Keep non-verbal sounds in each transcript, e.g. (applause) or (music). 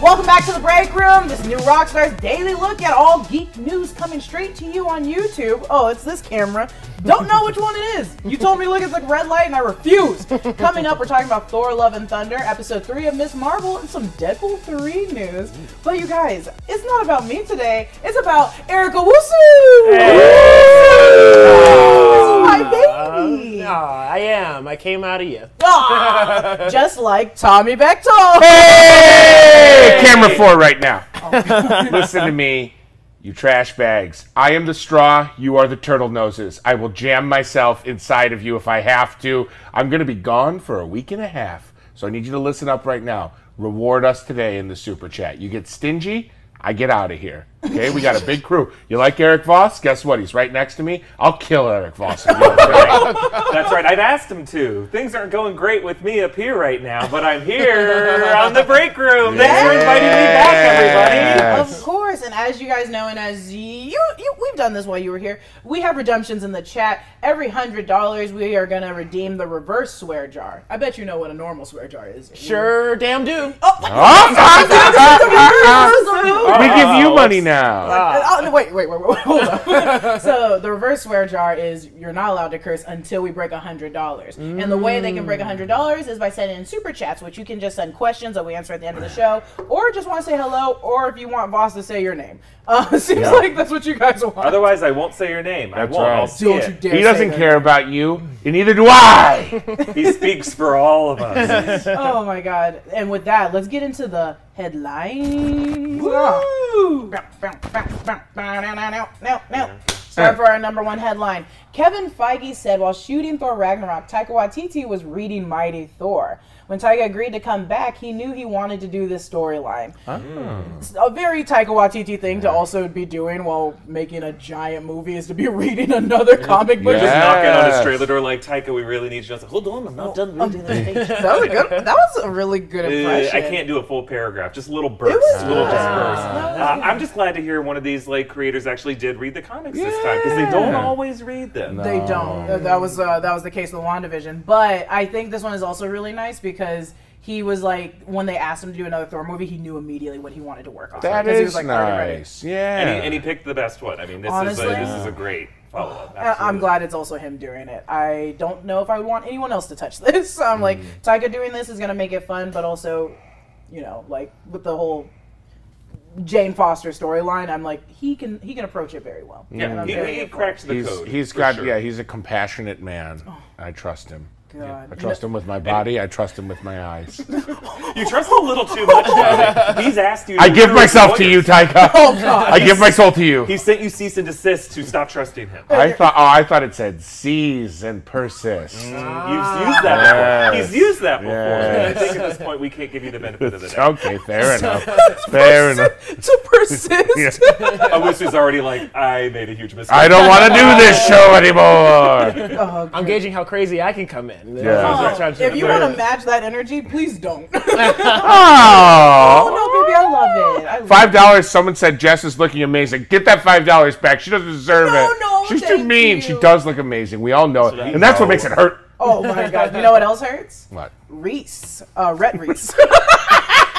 Welcome back to the break room. This new Rockstars daily look at all geek news coming straight to you on YouTube. Oh, it's this camera. Don't know which one it is. You told me look at the red light and I refused. Coming up, we're talking about Thor Love and Thunder, episode 3 of Miss Marvel, and some Deadpool 3 news. But you guys, it's not about me today. It's about Eric Owusu! This baby! I am. I came out of you. Ah, (laughs) just like Tommy Bechtold. Hey, camera four right now. (laughs) Listen to me, you trash bags. I am the straw. You are the turtle noses. I will jam myself inside of you if I have to. I'm going to be gone for a week and a half. So I need you to listen up right now. Reward us today in the super chat. You get stingy, I get out of here. Okay, we got a big crew. You like Erik Voss? Guess what? He's right next to me. I'll kill Erik Voss. if you don't (laughs) say. That's right. I've asked him to. Things aren't going great with me up here right now, but I'm here (laughs) on the break room. Thanks for inviting me back, everybody. Of course, and as you guys know, and as you, you we've done this while you were here, we have redemptions in the chat. Every hundred dollars, we are gonna redeem the reverse swear jar. I bet you know what a normal swear jar is. Sure, damn do. Oh, (laughs) we give you money oh, now. Oh, no, wait, wait, wait, wait, hold on. (laughs) so the reverse swear jar is you're not allowed to curse until we break a hundred dollars, and the way they can break a hundred dollars is by sending in super chats, which you can just send questions that we answer at the end of the show, or just want to say hello, or if you want Voss to say your name. Uh, (laughs) seems Yeah. like that's what you guys want. Otherwise, I won't say your name. I That's won't. right. I'll see Don't you dare He say doesn't care name. about you, and neither do I. (laughs) He speaks for all of us. Oh my god! And with that, let's get into the headlines. Woo! Now, now. Start for our number one headline. Kevin Feige said while shooting Thor Ragnarok, Taika Waititi was reading Mighty Thor. When Taika agreed to come back, he knew he wanted to do this storyline. It's a very Taika Waititi thing to also be doing while making a giant movie is to be (laughs) reading another comic book. Just knocking on his trailer door like, Taika, we really need you. I was like, hold on, I'm not done reading this. (laughs) That was a good. (laughs) That was a really good Uh, impression. I can't do a full paragraph, just little bursts, was little good. just bursts. Uh. I'm just glad to hear one of these like creators actually did read the comics this time because they don't Yeah. always read them. They don't. Uh, That was uh, that was the case with WandaVision. But I think this one is also really nice because he was like, when they asked him to do another Thor movie, he knew immediately what he wanted to work on. That 'Cause he was, like, already ready. nice. Yeah. And, he, and he picked the best one. I mean, this Honestly? is a, this is a great follow up. I- I'm glad it's also him doing it. I don't know if I would want anyone else to touch (laughs) this. So I'm like, mm. Taika doing this is gonna make it fun, but also, you know, like with the whole Jane Foster storyline, I'm like, he can he can approach it very well. Yeah, he, very he good for it. cracked the He's code. he's for got sure. yeah he's a compassionate man. Oh. I trust him. God. I trust him with my body. I trust him with my eyes. (laughs) You trust him a little too much. (laughs) He's asked you. I give myself to you. Taika. (laughs) Oh God. I give my soul to you. He sent you cease and desist to stop trusting him. I thought oh I thought it said seize and persist. Mm, you've used that before. Yes. He's used that before. Yes. I think at this point we can't give you the benefit of the doubt. Okay, fair (laughs) enough. (laughs) Fair enough. (laughs) to persist. Yeah. Owusu's already like, I made a huge mistake. I don't want to do this show anymore. Oh, I'm gauging how crazy I can come in. Yeah. Oh, if you want to match that energy, please don't. oh Oh. no, baby, I love it. I love Five dollars. Someone said Jess is looking amazing. Get that five dollars back. She doesn't deserve No, it. no, She's too mean. you. She does look amazing. We all know it, that and that's what makes it hurt. Oh my god! You know what else hurts? What? Reese, uh, Rhett Reese. (laughs)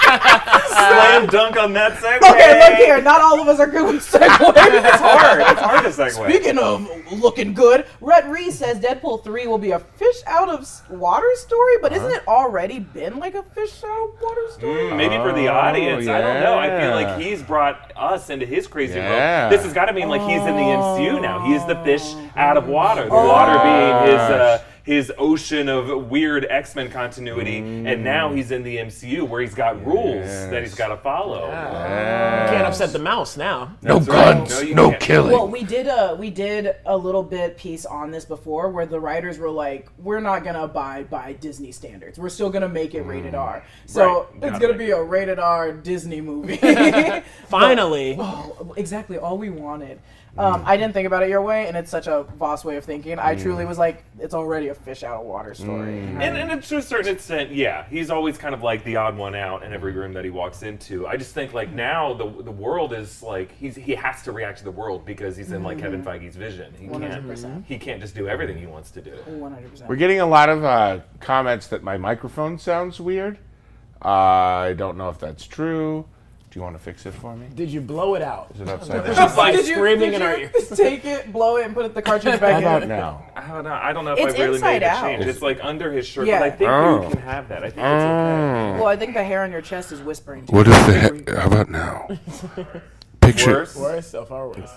Slam dunk on that segue. okay, look here. Not all of us are good with segues. (laughs) It's hard. It's hard to segue. Speaking of looking good, Rhett Reese says Deadpool 3 will be a fish out of water story, but isn't it already been like a fish out of water story? Mm, maybe for the Oh, audience. I don't know. I feel like he's brought us into his crazy Yeah. world. This has got to mean like he's in the MCU now. He is the fish out of water. The water being his uh, his ocean of weird X Men continuity, and now he's in the MCU where he's got rules that he's got to follow. Can't upset the mouse now. No right. guns. No, No killing. Well, we did a we did a little bit piece on this before, where the writers were like, "We're not gonna abide by Disney standards. We're still gonna make it mm. rated R. So Right. it's gonna be a rated R Disney movie." (laughs) (laughs) Finally. Oh, exactly all we wanted. Um, I didn't think about it your way, and it's such a boss way of thinking. I truly was like, it's already a fish out of water story. And, and to a certain extent, yeah, he's always kind of like the odd one out in every room that he walks into. I just think like now the the world is like he's he has to react to the world because he's in like Kevin Feige's vision. He can't 100%. he can't just do everything he wants to do. 100%. We're getting a lot of uh, comments that my microphone sounds weird. Uh, I don't know if that's true. Do you want to fix it for me? Did you blow it out? Is it (laughs) upside Just down? like Did you- screaming did in our you ears. Take it, blow it, and put it the cartridge How back about in. now? I don't know. I don't know if It's I really inside made a out. change. It's like under his shirt, Yeah. but I think Oh. you can have that. I think it's okay. Well, I think the hair on your chest is whispering. To What you. if the he- how about now? (laughs) Picture Worse. Worse, so far worse.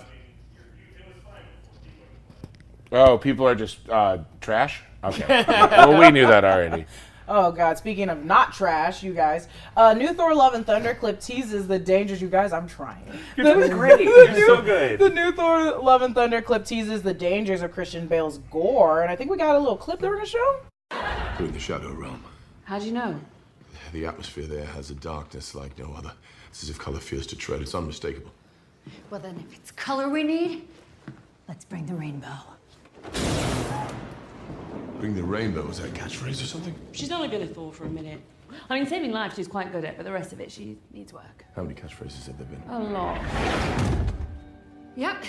Oh, people are just uh, trash? Okay. (laughs) well, we knew that already. Oh God! Speaking of not trash, you guys, uh, new Thor: Love and Thunder clip teases the dangers. You guys, I'm trying. You're doing great. (laughs) You're so good. The new Thor: Love and Thunder clip teases the dangers of Christian Bale's Gorr, and I think we got a little clip that we're gonna show. We're in the Shadow Realm. How'd you know? The atmosphere there has a darkness like no other. It's as if color fears to tread. It's unmistakable. Well, then, if it's color we need, let's bring the rainbow. Bring the rainbow. Is that a catchphrase or something? She's only been a Thor for a minute. I mean, saving lives she's quite good at, but the rest of it she needs work. How many catchphrases have there been? A lot. Yep.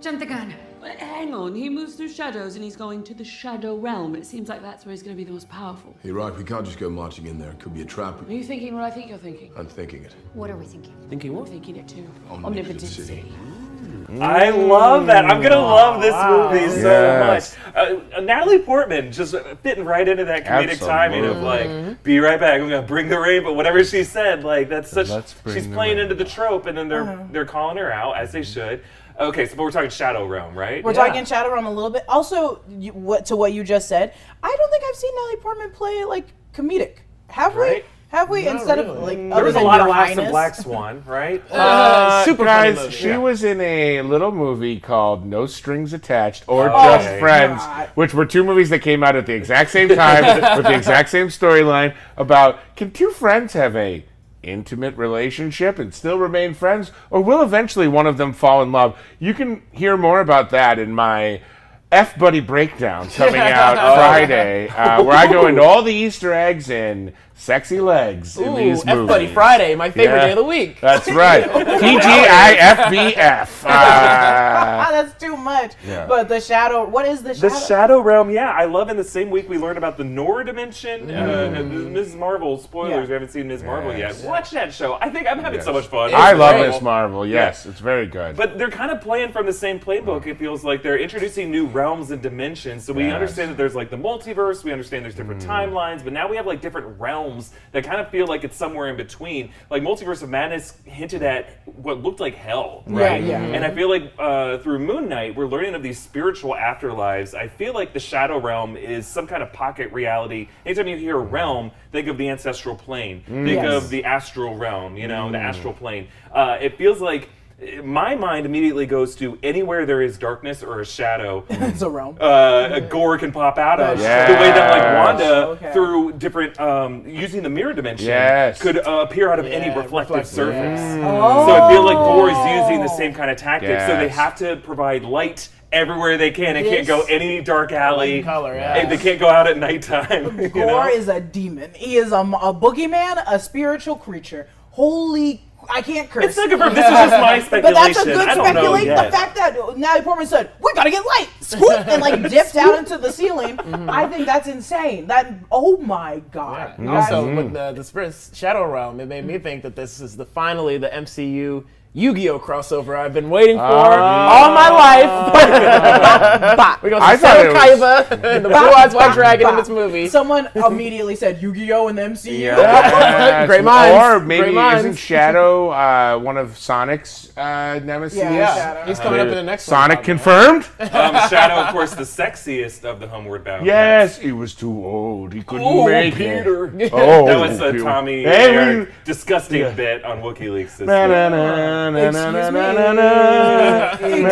Jump the gun. But hang on, he moves through shadows and he's going to the shadow realm. It seems like that's where he's going to be the most powerful. You're right. We can't just go marching in there. It could be a trap. Are you thinking what I think you're thinking? I'm thinking it. What are we thinking? Thinking I'm what? thinking it too. Omnipotency. Omnipotency. I love that. I'm gonna mm. love this movie so Yes. much. Uh, Natalie Portman just fitting right into that comedic timing of like, mm-hmm. be right back. I'm gonna bring the rain, but whatever she said, like that's such. She's playing rain. into the trope, and then they're uh-huh. they're calling her out as they should. Okay, so but we're talking Shadow Realm, right? We're talking Shadow Realm a little bit. Also, you, what to what you just said, I don't think I've seen Natalie Portman play like comedic. Have Right? we? Have we? Not Instead of like, There was a lot of Your laughs in Black Swan, right? (laughs) Uh, super funny guys, movie. she Yeah. was in a little movie called No Strings Attached or Oh, Just okay. Friends, God. which were two movies that came out at the exact same time (laughs) with the exact same storyline about can two friends have a intimate relationship and still remain friends or will eventually one of them fall in love? You can hear more about that in my F Buddy Breakdown coming out (laughs) Friday, uh, where I go into all the Easter eggs and sexy legs in Ooh, these F movies. Buddy Friday, my favorite Yeah. day of the week. That's right. TGIFBF. Ah, Uh, that's too much. Yeah. But the shadow. What is the shadow? The shadow? Shadow Realm, yeah, I love. In the same week, we learned about the Noor dimension. Uh, Ms. Marvel spoilers. Yeah. We haven't seen Ms. Marvel Yes. yet. Watch that show. I think I'm having so much fun. I It's love great. Miss Marvel. Yes, it's very good. But they're kind of playing from the same playbook. It feels like they're introducing new realms and dimensions. So we Yes. understand that there's like the multiverse. We understand there's different timelines. But now we have like different realms that kind of feel like it's somewhere in between. Like Multiverse of Madness hinted at what looked like hell, right? yeah. And I feel like uh, through Moon Knight, we're learning of these spiritual afterlives. I feel like the Shadow Realm is some kind of pocket reality. Anytime you hear realm, think of the ancestral plane. Think Yes. of the astral realm. You know, the astral plane. Uh, it feels like my mind immediately goes to anywhere there is darkness or a shadow, (laughs) it's a realm. uh, a Gorr can pop out of. Yes. The way that like Wanda, Okay. through different um, using the mirror dimension, Yes. could uh, appear out of any Yeah, reflective reflect- surface. Oh. So I feel like Gorr is using the same kind of tactics. So they have to provide light everywhere they can. It can't go any dark alley. Color, yeah. And they can't go out at nighttime. (laughs) you Gorr know? is a demon. He is a, a boogeyman, a spiritual creature. Holy, I can't curse. It's not confirmed. This is just my speculation. But that's a good I don't know speculation. The fact that Natalie Portman said, "We gotta get light," swoop, and like (laughs) dipped out into the ceiling. I think that's insane. That oh my god. And Also, Mm-hmm. with the, the Spirit Shadow Realm, it made me think that this is the finally the MCU Yu-Gi-Oh crossover I've been waiting for all my life. (laughs) (laughs) We're gonna I see thought Sarah it was- Kaiba (laughs) and the Blue Eyes White Dragon in this movie. Someone immediately said Yu-Gi-Oh in the MCU. Yes. Great minds. Or maybe Great minds. isn't Shadow uh, one of Sonic's uh, nemesis? Yeah, Yeah, he's coming up in the next one, Sonic probably. confirmed? um, Shadow, of course, the sexiest of the Homeward Bound. yes, he was too old. He couldn't Oh, make Peter. it. Oh, That was a Tommy Hey, Eric we- disgusting bit on WikiLeaks this Na, na, week. na,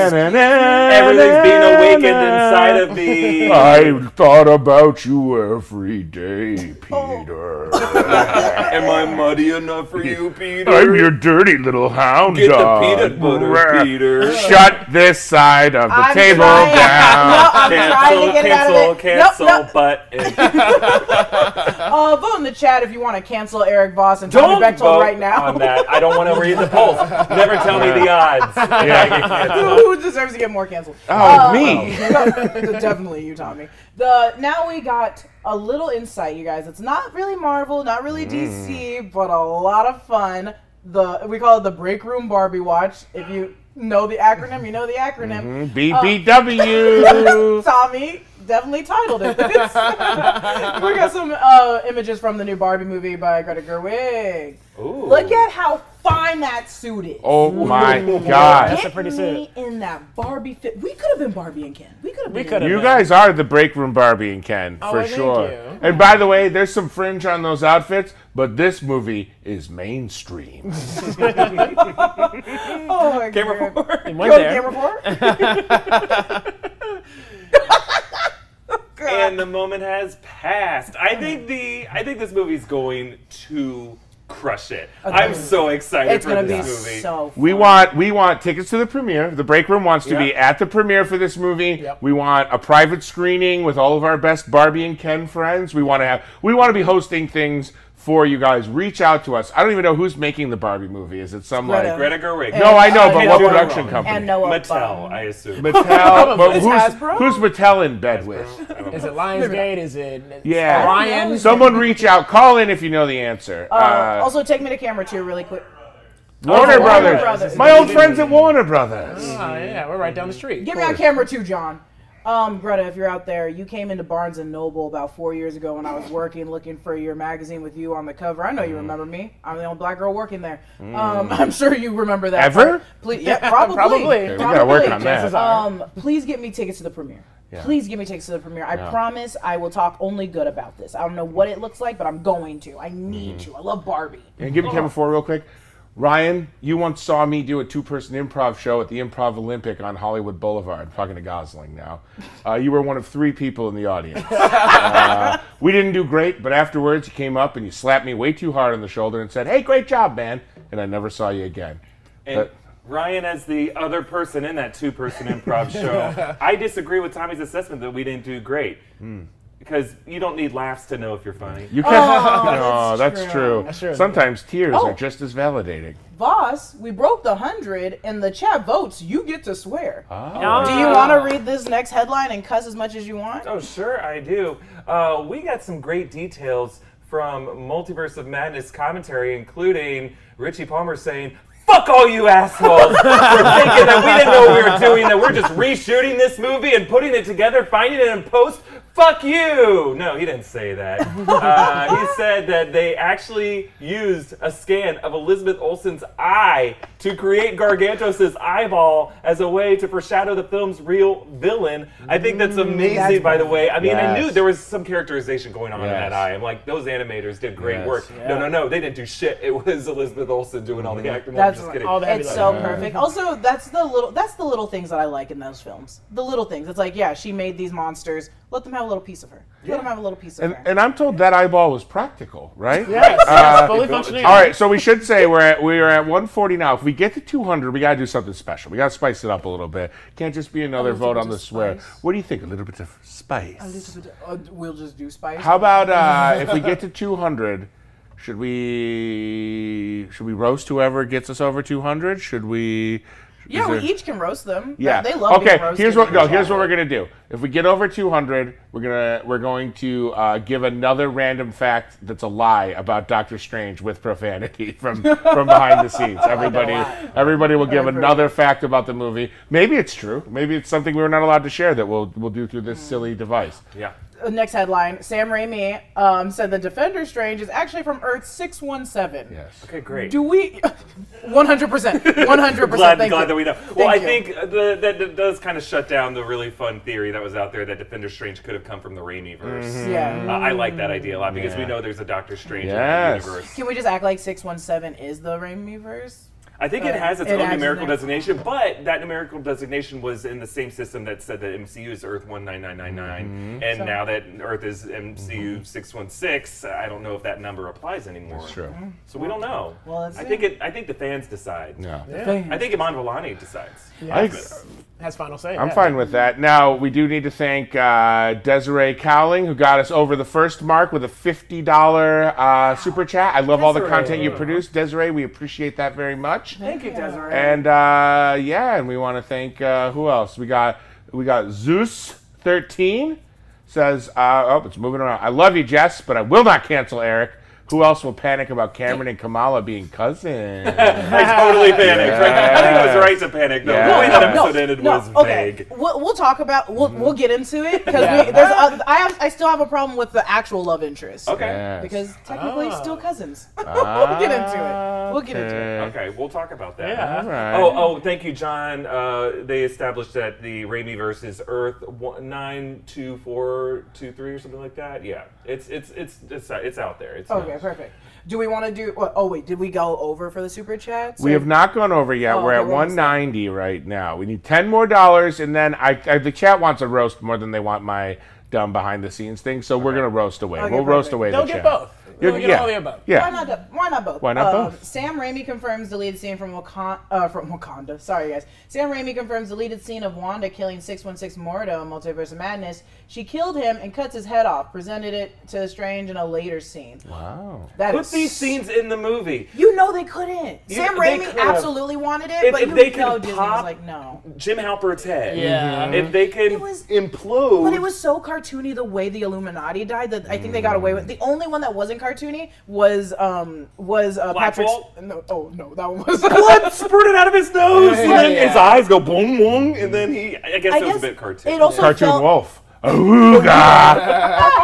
Everything's being awakened inside of me. I thought about you every day, Peter. (laughs) Am I muddy enough for you, (laughs) Peter? I'm your dirty little hound Get the dog. peanut butter, Peter. Shut this side of the I'm table trying- down. No, I'm trying to get it out cancel, of it. Nope, cancel, nope. but (laughs) Uh, vote in the chat if you want to cancel Erik Voss and Tommy don't Bechtold vote right now. on that. I don't want to read the polls. Never tell me the odds. (laughs) Who deserves to get more canceled? Oh, um, me. (laughs) Definitely you, Tommy. The now we got a little insight, you guys. It's not really Marvel, not really mm. DC, but a lot of fun. The we call it the Break Room Barbie Watch. If you know the acronym, you know the acronym. Mm-hmm. Um, BBW. (laughs) Tommy definitely titled it we got some uh, images from the new Barbie movie by Greta Gerwig. Ooh. Look at how fine that suit is. Oh my God. That's a Get pretty me in that Barbie fit. We could have been Barbie and Ken. We could have We been. You guys are the break room Barbie and Ken Oh, for well, thank sure. you. And by the way, there's some fringe on those outfits, but this movie is mainstream. (laughs) Oh my Camera God. four. Went Go to there. camera four. (laughs) Oh, and the moment has passed. I think the I think this movie's going to crush it. I'm so excited It's for gonna be this movie. so. We want we want tickets to the premiere. The break room wants to be at the premiere for this movie. Yep. We want a private screening with all of our best Barbie and Ken friends. We want to have we want to be hosting things for you guys. Reach out to us. I don't even know who's making the Barbie movie. Is it some Greta. like Greta Gerwig. No, I know, Uh, but what production Baumbach. company? And Noah Mattel, Baumbach. I assume. Mattel. but (laughs) who's, who's Mattel in bed with? Is it Lionsgate? Is it Yeah. Orion? Someone reach out. Call in if you know the answer. Uh, Uh, also, take me to camera too, really quick. Warner Warner Brothers. Brothers. My old friends at Warner Brothers. Oh, yeah, we're right down the street. Get me on camera too, John. Um, Greta, if you're out there, you came into Barnes and Noble about four years ago when I was working, looking for your magazine with you on the cover. I know you remember me. I'm the only black girl working there. Um, (laughs) I'm sure you remember that. Ever? Please, (laughs) yeah, probably. Probably. we gotta work on that. Um, please get me tickets to the premiere. Please give me tickets to the premiere. I promise I will talk only good about this. I don't know what it looks like, but I'm going to. I need to. I love Barbie. And give me camera four real quick. Ryan, you once saw me do a two-person improv show at the Improv Olympic on Hollywood Boulevard. I'm talking to Gosling now. Uh, you were one of three people in the audience. (laughs) Uh, we didn't do great, but afterwards you came up and you slapped me way too hard on the shoulder and said, "Hey, great job, man!" And I never saw you again. And But- Ryan, as the other person in that two-person improv show, (laughs) I disagree with Tommy's assessment that we didn't do great. Because you don't need laughs to know if you're funny. You can (laughs) no, that's, that's true. true. That's true. Sometimes tears Oh. are just as validating. Boss, we broke the hundred, and the chat votes. You get to swear. Oh. Do you want to read this next headline and cuss as much as you want? Oh, sure, I do. Uh, we got some great details from Multiverse of Madness commentary, including Richie Palmer saying, Fuck all you assholes (laughs) for thinking that we didn't know what we were doing, that we're just reshooting this movie and putting it together, finding it in post. Fuck you! No, he didn't say that. (laughs) Uh, he said that they actually used a scan of Elizabeth Olsen's eye to create Gargantos' eyeball as a way to foreshadow the film's real villain. I think that's amazing, That's by the way. I mean, I knew there was some characterization going on in that eye. I'm like, those animators did great Yes. work. No, no, no, they didn't do shit. It was Elizabeth Olsen doing all the acting. No, I'm That's just kidding. all the heavy it's lifting. so perfect. Also, that's the little that's the little things that I like in those films. The little things. It's like, yeah, she made these monsters. Let them have a little piece of her. Let them have a little piece of And, her. and I'm told that eyeball was practical, right? Yes, Uh, fully functioning. All right, so we should say we're at we're at 140 now. If we get to 200, we gotta do something special. We gotta spice it up a little bit. Can't just be another vote on the of swear. What do you think? A little bit of spice. A little Uh, we'll just do spice. How about uh, if we get to 200? Should we should we roast whoever gets us over 200? Should we? Yeah, we each can roast them. Yeah. They love okay. Here's what no. Here's what we're gonna do. If we get over 200, we're gonna we're going to uh, give another random fact that's a lie about Doctor Strange with profanity (laughs) from from behind the scenes. (laughs) Everybody everybody will give another fact about the movie. Maybe it's true. Maybe it's something we were not allowed to share that we'll we'll do through this silly device. yeah. Uh, Next headline: Sam Raimi um, said the Defender Strange is actually from Earth six one seven. Yes. Okay, great. Do we? (laughs) One hundred percent. One hundred (laughs) glad, percent. glad that we know. Well, I Thank think uh, the, that, that does kind of shut down the really fun theory that was out there that Defender Strange could have come from the Raimi verse. Yeah. Uh, I like that idea a lot because we Mm-hmm. Know there's a Doctor Strange Yes. in that universe. Can we just act like six one seven is the Raimi verse? I think it has its It own numerical designation, but that numerical designation was in the same system that said that MCU is Earth 19999, mm-hmm. and now that Earth is MCU mm-hmm. 616, I don't know if that number applies anymore. That's true. So we don't know. Well, I think it. I think the fans decide. No. I think Iman Vellani decides. I think- Has final say. I'm yeah. fine with that. Now, we do need to thank uh, Desiree Cowling, who got us over the first mark with a $50 uh, super chat. I love all the content you produce. Desiree, we appreciate that very much. Thank you, Desiree. And uh, yeah, and we want to thank uh, who else? We got we got Zeus thirteen says, uh, oh, it's moving around. I love you, Jess, but I will not cancel Eric. Who else will panic about Kamran and Kamala being cousins? (laughs) I totally panicked. Right? I think I was right to panic. though. Yeah. The way that No, episode ended no, was okay. vague. We'll, we'll talk about. We'll, Mm-hmm. we'll get into it because there's. A, I have. I still have a problem with the actual love interest. Okay. Yes. Because technically, Ah. still cousins. (laughs) we'll get into it. We'll get into it. Okay. Okay, we'll talk about that. Yeah. All right. Oh, oh, thank you, John. Uh, they established that the Raimi versus is Earth one, nine two four two three or something like that. Yeah, it's it's it's it's, it's out there. It's Okay, perfect. Do we want to do? Oh wait, did we go over for the super chats? We have not gone over yet. Oh, We're okay, at we're 190 right now. We need 10 more dollars, and then I, I the chat wants a roast more than they want my dumb behind the scenes thing. So we're gonna roast away. Okay, we'll roast away They'll the get chat. both. You're- They'll get yeah. all the above. Yeah. Why not? do- Why not both? Why not Um, both? Sam Raimi confirms deleted scene from Wakanda. Uh, from Wakanda. Sorry, guys. Sam Raimi confirms deleted scene of Wanda killing 616 Mordo in Multiverse of Madness. She killed him and cuts his head off. Presented it to Strange in a later scene. Wow. That Put is- these scenes in the movie. You know they couldn't. You- Sam they Raimi absolutely wanted it, If- but if you they could know Disney was pop- like, no. Jim Halpert's head. Yeah. If they could It was- implode. But it was so cartoony the way the Illuminati died that I think they got away with. The only one that wasn't cartoony was um was uh, Black Patrick's. Bolt? No, oh no, that one was (laughs) blood spurted out of his nose, and then Yeah. his eyes go boom boom, and then he. I guess I it was guess a bit cartoon. it also Cartoon felt, Wolf. Ooga. (laughs)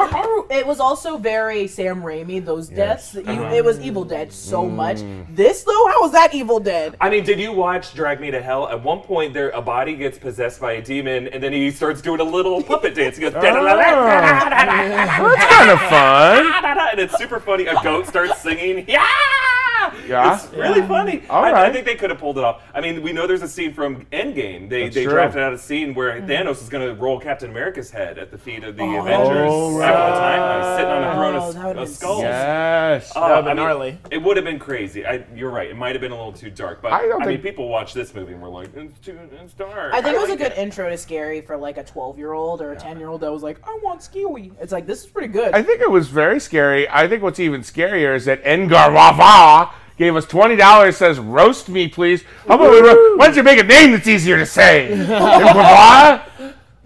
It was also very Sam Raimi. Those deaths, that you, Uh-huh. it was Evil Dead so much. Mm. This though, how was that Evil Dead? I mean, did you watch Drag Me to Hell? At one point, there a body gets possessed by a demon, and then he starts doing a little puppet dance. He goes, That's kind of fun. and it's super funny. A goat starts singing. Yeah. (laughs) Yeah. It's really funny. All I, I think they could have pulled it off. I mean, we know there's a scene from Endgame. They That's they true. drafted out a scene where Mm. Thanos is going to roll Captain America's head at the feet of the Oh, Avengers right. after the timeline, sitting on a throne Oh, of, that would've of skulls. Yes. Uh, That would've been I mean, gnarly. It would have been crazy. I, you're right. It might have been a little too dark, but I I, don't mean, think- people watch this movie and we're like, it's too it's dark. I think it was a like good intro to Scary for like a 12 year old or a 10 year old that was like, I want Skewy. It's like this is pretty good. I think it was very scary. I think what's even scarier is that Engar Wava gave us twenty dollars. Says roast me, please. How about we? Ro- why don't you make a name that's easier to say? (laughs)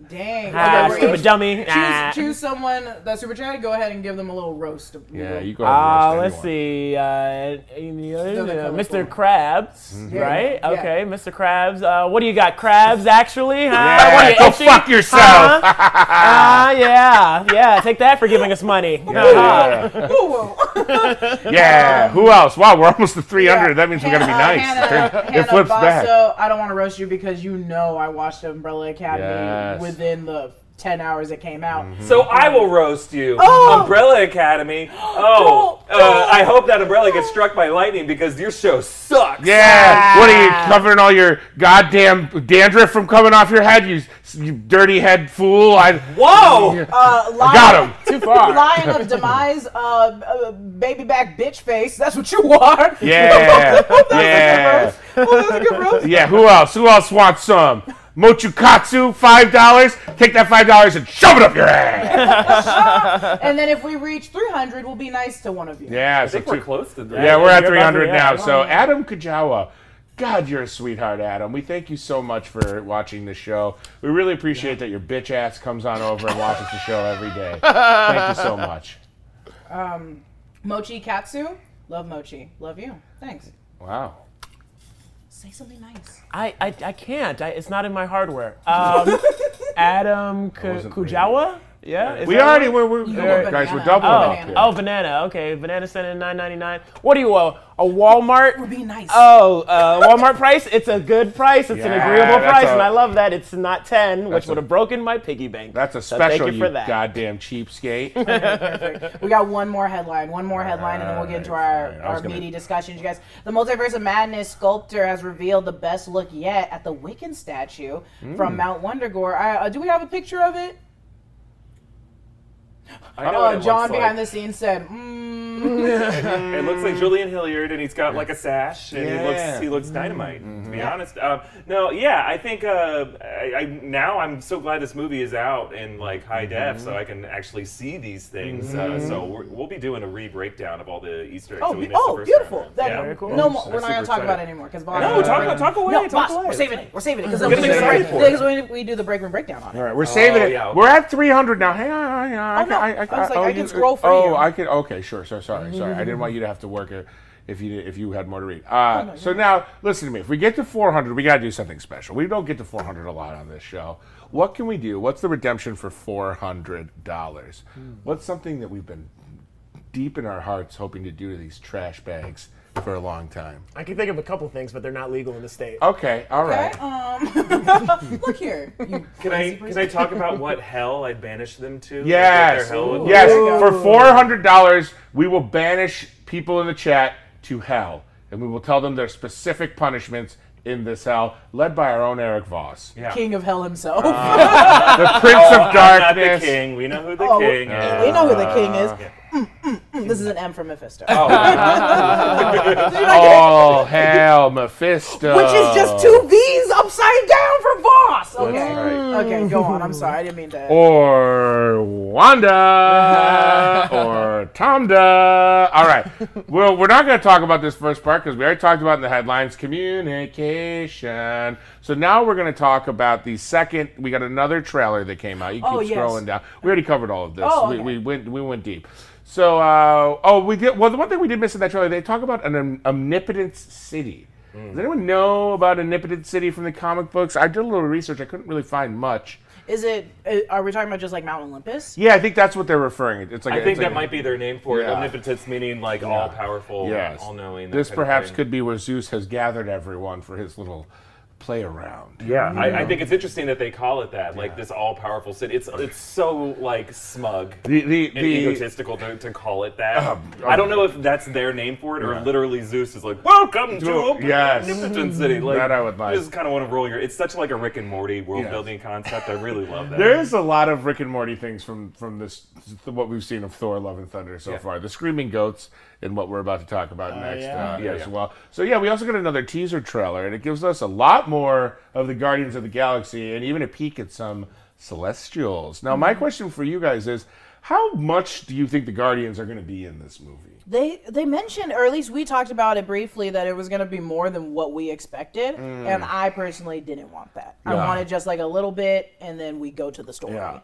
Dang. Ah, Okay, we're stupid dummy. Choose, choose someone that's super chat. Go ahead and give them a little roast. Yeah, you go. Uh, ahead and let's roast see. Uh, any others? Uh, Mr. Krabs, Mm-hmm. right? Yeah. Okay, Mr. Krabs. Uh, what do you got? Crabs, actually? Huh? Yeah, What you, go itchy? fuck yourself. Huh? Ah, yeah, yeah. Take that for giving us money. (laughs) Uh-huh. Yeah. Whoa, whoa. (laughs) Yeah. Who else? Wow, we're almost to 300. That means we're gonna be Hannah- nice. Hannah, Turn- Hannah it flips back. Basso, I don't want to roast you because you know I watched Umbrella Academy Yes. Within the 10 hours it came out. So I will roast you, Oh! Umbrella Academy. (gasps) Oh, Don't- uh, I hope that umbrella gets struck by lightning because your show sucks. Yeah. What are you covering all your goddamn dandruff from coming off your head? You, you dirty head fool. I. Whoa! Uh, Lion, got him. (laughs) Too far. Lion of Demise, (laughs) uh, uh, baby back bitch face. That's what you are. Yeah. (laughs) yeah. That was a good roast. Yeah, who else? Who else wants some? Mochukatsu, five dollars. Take that five dollars and shove it up your ass. (laughs) And then if we reach 300, we'll be nice to one of you. Yeah, I so think we're close to that. Yeah, we're at You're about to 300 be now. out. So Adam Kajawa, God, you're a sweetheart, Adam. We thank you so much for watching the show. We really appreciate that your bitch ass comes on over and watches the show every day. (laughs) Thank you so much. Um, Mochi Katsu, love Mochi. Love you. Thanks. Wow. Say something nice. I, I, I can't. I, it's not in my hardware. Um, (laughs) Adam K- wasn't Kujawa? Yeah, is We already right? we're, we're You come go on, guys. We're banana. doubling Oh, up here. oh, banana. Okay, banana center nine ninety nine. What do you want? A Walmart? We're being nice. Oh, uh, Walmart price? It's a good price. It's an agreeable price, a- and I love that. It's not ten, which would have broken my piggy bank. That's a So special, thank you you for that. goddamn cheapskate. (laughs) We got one more headline, one more headline, and then we'll get into our, Alright, fine. I was our gonna- meaty discussions, you guys. The Multiverse of Madness sculptor has revealed the best look yet at the Wiccan statue Hmm. from Mount Wundagore. Uh, uh, do we have a picture of it? I know Oh, John behind like. the scenes said, mm. (laughs) It looks like Julian Hilliard, and he's got like a sash, and he looks he looks dynamite. To be honest, um, no, yeah, I think uh, I, I now I'm so glad this movie is out in like high def, so I can actually see these things. Uh, so we're, we'll be doing a re breakdown of all the Easter eggs. Oh, that we be- missed the oh, first beautiful. time. That, Yeah. Very cool. No more. I'm We're not gonna talk about it anymore because No, talk, talk away. No, talk boss, away. we're saving it. We're saving it because Get we, excited for it. because we, we do the break room breakdown on it. All right, we're saving Oh, it. We're at 300 now. Hang on, hang on. Oh, no. I, I was like, oh, I can you- scroll for oh, you. I can. Okay, sure. So sorry, sorry. I didn't want you to have to work it if you if you had more to read. Uh, so now, listen to me. If we get to 400, we got to do something special. We don't get to 400 a lot on this show. What can we do? What's the redemption for 400 dollars? What's something that we've been deep in our hearts hoping to do to these trash bags for a long time? I can think of a couple things, but they're not legal in the state. Okay, all right. Okay, um, (laughs) look here. You Can I can I talk about what hell I'd banish them to? Like, what Yes. their hell would Yes. like? For four hundred dollars, we will banish people in the chat to hell, and we will tell them their specific punishments in this hell, led by our own Erik Voss, Yeah. King of Hell himself. (laughs) the Prince Oh, of I'm not Darkness. the king. We know who the Oh, king is. we know who the king is. This is an M for Mephisto. Oh, (laughs) All oh, hail Mephisto. Which is just two V's upside down for Voss. Okay. right. Okay, go on. I'm sorry. I didn't mean to. Or Wanda, (laughs) or Tomda. All right. Well, we're not going to talk about this first part because we already talked about in the headlines communication. So now we're going to talk about the second. We got another trailer that came out. You keep Oh, yes. scrolling down. We already covered all of this. Oh, we, we went we went deep. So uh, oh, we did. Well, the one thing we did miss in that trailer, they talk about an om- omnipotence city. Does anyone know about Omnipotent City from the comic books? I did a little research. I couldn't really find much. Is it? uh, Are we talking about just like Mount Olympus? Yeah, I think that's what they're referring. It's like I a- think that like- might be their name for it. Yeah. Omnipotence meaning like all powerful, Yes. all knowing. This perhaps could be where Zeus has gathered everyone for his little play around. Yeah, I, I think it's interesting that they call it that, like this all-powerful city. It's it's so like smug The the and the egotistical to, to call it that. Um, I don't know if that's their name for it or literally Zeus is like, "Welcome to To- yes. Omnipotent City." Like, That I would like. I just kind of want to roll your. It's such like a Rick and Morty world-building concept. I really love that. there is a lot of Rick and Morty things from from this what we've seen of Thor: Love and Thunder so Yeah. far. The screaming goats and what we're about to talk about next yeah. uh, Yeah, as well. So yeah, we also got another teaser trailer, and it gives us a lot more of the Guardians of the Galaxy, and even a peek at some Celestials. Now, Mm-hmm. my question for you guys is. How much do you think the Guardians are going to be in this movie? They they mentioned, or at least we talked about it briefly, that it was going to be more than what we expected, and I personally didn't want that. I Mm. Yeah. wanted just like a little bit, and then we go to the story. Yeah.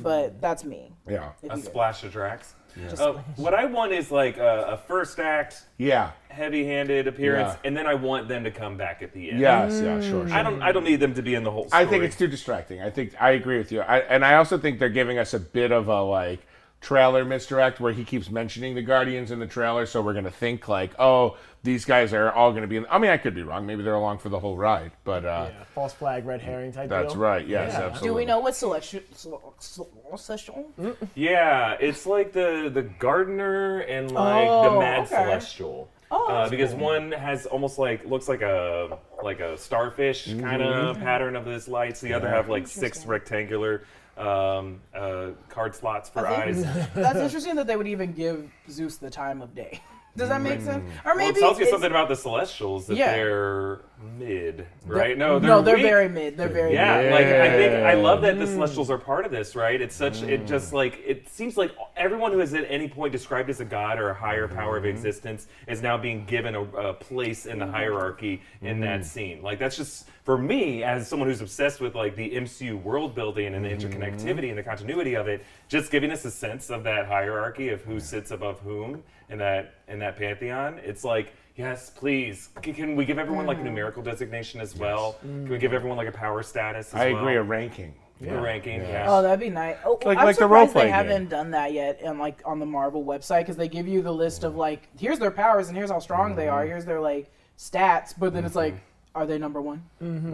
But that's me. Yeah. A you could. splash of Drax. Uh, what I want is like a, a first act, Yeah. heavy-handed appearance, Yeah. and then I want them to come back at the end. Yes. Yeah. Sure. sure. I don't. I don't need them to be in the whole. Story. I think it's too distracting. I think I agree with you. I, and I also think they're giving us a bit of a like trailer misdirect where he keeps mentioning the Guardians in the trailer, so we're gonna think like, oh, these guys are all gonna be. in I mean, I could be wrong. Maybe they're along for the whole ride, but uh, Yeah, false flag, red herring type that's deal. right. Yes, Yeah. absolutely. Do we know what celestial? celestial? Yeah, it's like the the gardener and like Oh, the mad okay. celestial. Oh, Uh, that's because one has almost like looks like a like a starfish kind of pattern of this lights. The other have like six rectangular um, uh, card slots for I eyes. think (laughs) That's interesting that they would even give Zeus the time of day. (laughs) Does that make sense? Or Well, maybe it tells you it's- something about the Celestials that Yeah. they're mid, right? No, they're no, they're weak. very mid. They're very Yeah, mid. like I think I love that Mm. the Celestials are part of this, right? It's such it just like it seems like everyone who has at any point described as a god or a higher power Mm-hmm. of existence is now being given a, a place in the hierarchy in Mm. that scene. Like that's just for me as someone who's obsessed with like the MCU world building and the interconnectivity and the continuity of it, just giving us a sense of that hierarchy of who sits above whom in that in that pantheon. It's like Yes, please. C- Can we give everyone like a mm. numerical designation as well? Can we give mm. everyone like a power status as I well? agree. A ranking. The ranking, yeah. Oh, that'd be nice. Oh, Like- I'm like the surprised role-play they game. haven't done that yet, and like on the Marvel website, because they give you the list of like, here's their powers and here's how strong they Mm-hmm. are. Here's their like stats, but then it's like, mm-hmm. Are they number one?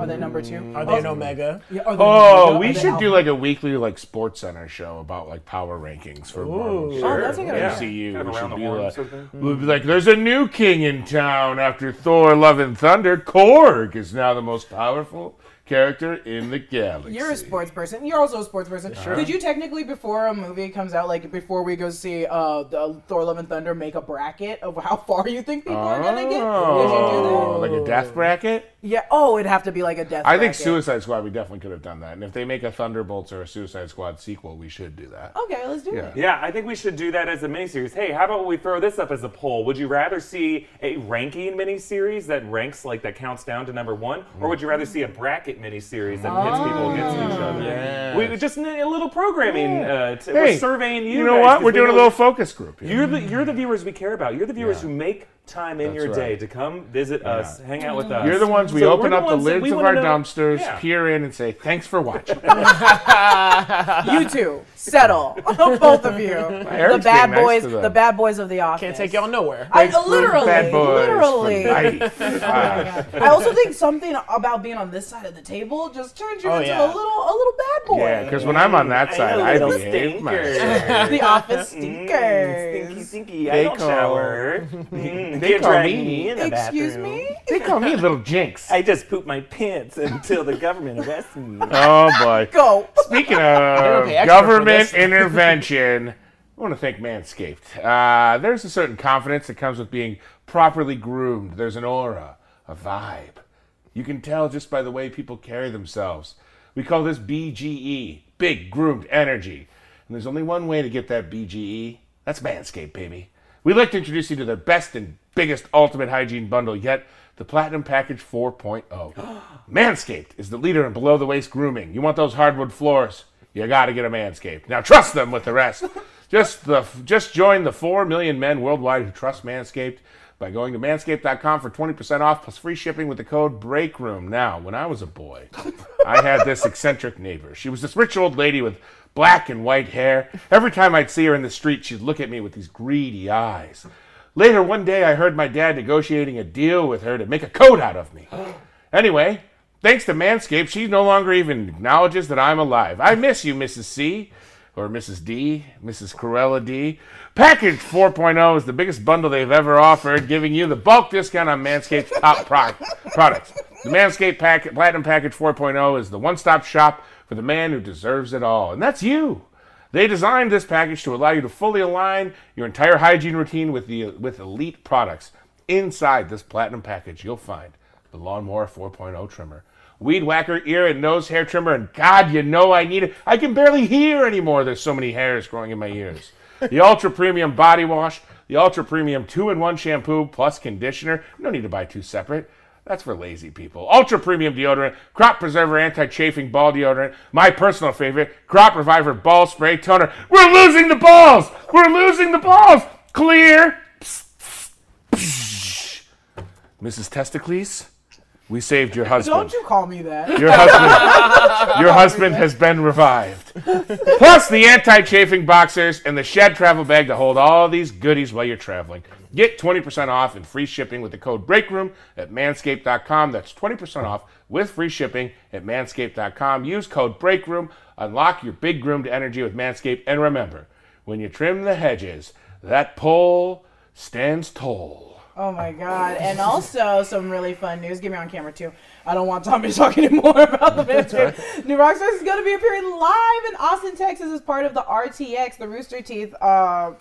Are they number two? Mm-hmm. Are they an Omega? Yeah, are they Oh, Omega? we Are they should do like a weekly like Sports Center show about like power rankings for Marvel. Ooh. Oh, that's a good Yeah. idea. MCU. Kind of we should be like, sort of thing. we'll be like, there's a new king in town after Thor: Love and Thunder. Korg is now the most powerful character in the galaxy. You're a sports person. You're also a sports person. Sure. Could you technically, before a movie comes out, like before we go see uh, the Thor: Love and Thunder, make a bracket of how (laughs) far you think people are gonna get? Could you do Oh, that? like a death bracket? Yeah. Oh, it'd have to be like a death. I think bracket. Suicide Squad. We definitely could have done that. And if they make a Thunderbolts or a Suicide Squad sequel, we should do that. Okay, let's do Yeah. it. Yeah, I think we should do that as a miniseries. Hey, how about we throw this up as a poll? Would you rather see a ranking miniseries that ranks like that counts down to number one, or would you rather see a bracket miniseries that pits people against each other? Yes. We just need a little programming. Uh, to, Hey, we're surveying you. You know guys, what? 'cause We're we doing a little focus group. Here. You're the you're the viewers we care about. You're the viewers Yeah. who make time in That's your day to come visit us, hang out with us. You're the ones we So open we're up the lids of our know- dumpsters, Yeah. peer in, and say, "Thanks for watching." (laughs) You two, settle, (laughs) both of you. (laughs) The bad being nice boys, the bad boys of the office. Can't take y'all nowhere. I literally, bad boys literally. life. My God. I also think something about being on this side of the table just turns you Oh, into yeah. a little, a little bad boy. yeah, because when I'm on that side, I little behave myself. stinker. the office Mm, stinkers. stinky, stinky. I don't call- shower. Mm, they can't call drag me- in the Excuse bathroom. me. They call me Little (laughs) Jinx. I just poop my pants until the government arrests me. (laughs) Oh boy. Go. Speaking (laughs) of okay, extra for government intervention, I want to thank Manscaped. Uh, there's a certain confidence that comes with being properly groomed. There's an aura, a vibe. You can tell just by the way people carry themselves. We call this BGE, big groomed energy. And there's only one way to get that BGE. That's Manscaped, baby. We'd like to introduce you to the best and biggest ultimate hygiene bundle yet, the Platinum Package 4.0. (gasps) Manscaped is the leader in below the waist grooming. You want those hardwood floors? You got to get a Manscaped. Now trust them with the rest. (laughs) just the just join the 4 million men worldwide who trust Manscaped by going to manscaped.com for 20% off plus free shipping with the code BREAKROOM. Now, when I was a boy, I had this eccentric neighbor. She was this rich old lady with black and white hair. Every time I'd see her in the street, she'd look at me with these greedy eyes. Later one day, I heard my dad negotiating a deal with her to make a coat out of me. (gasps) Anyway, thanks to Manscaped, she no longer even acknowledges that I'm alive. I miss you, Mrs. C. Or Mrs. D, Mrs. Cruella D. Package 4.0 is the biggest bundle they've ever offered, giving you the bulk discount on Manscaped's top pro- products. The Manscaped Pack- Platinum Package 4.0 is the one stop shop for the man who deserves it all, and that's you. They designed this package to allow you to fully align your entire hygiene routine with the with elite products. Inside this platinum package, you'll find the Lawnmower 4.0 trimmer, Weed Whacker ear and nose hair trimmer, and God, you know I need it. I can barely hear anymore. There's so many hairs growing in my ears. The (laughs) Ultra Premium Body Wash, the Ultra Premium 2-in-1 shampoo plus conditioner. No need to buy two separate. That's for lazy people. Ultra premium deodorant, crop preserver anti-chafing ball deodorant, my personal favorite, crop reviver ball spray toner. We're losing the balls! We're losing the balls! Clear! Mrs. Testicles, we saved your husband. Don't you call me that. Your husband, your husband has been revived. Plus the anti-chafing boxers and the shed travel bag to hold all these goodies while you're traveling. Get 20% off and free shipping with the code BREAKROOM at manscaped.com. That's 20% off with free shipping at manscaped.com. Use code BREAKROOM. Unlock your big groomed energy with Manscaped. And remember, when you trim the hedges, that pole stands tall. Oh my god! And also some really fun news. Get me on camera too. I don't want Tommy to talk (laughs) anymore about the Manscaped. (laughs) New Rockstars is going to be appearing live in Austin, Texas, as part of the RTX, the Rooster Teeth uh,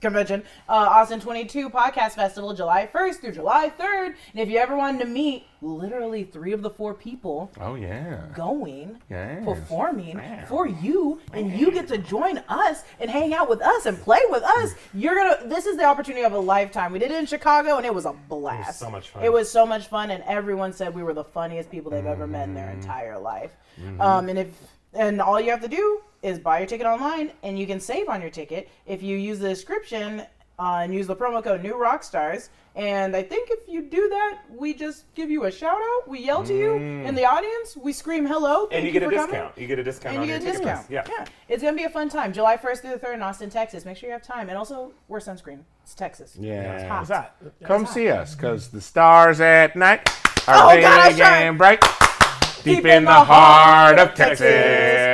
convention, uh, Austin 22 Podcast Festival, July 1st through July 3rd. And if you ever wanted to meet literally three of the four people Oh, yeah. going, Yes. performing for you, and you get to join us and hang out with us and play with us. You're gonna. This is the opportunity of a lifetime. We did it in Chicago, and it was a blast. so much fun. It was so much fun, and everyone said we were the funniest people they've ever met in their entire life. Um, and if and all you have to do is buy your ticket online, and you can save on your ticket if you use the description uh, and use the promo code New Rockstars. And I think if you do that, we just give you a shout out. We yell to you in the audience. We scream hello. Thank Mm. and you get a for coming. discount. You get a discount And on you your get a discount. price. Yeah. It's going to be a fun time. July 1st through the 3rd in Austin, Texas. Make sure you have time. And also, wear sunscreen. It's Texas. Yeah. It's hot. What's that? Come see us, because the stars at night are Oh, big God, I was and bright, deep in the heart of Texas.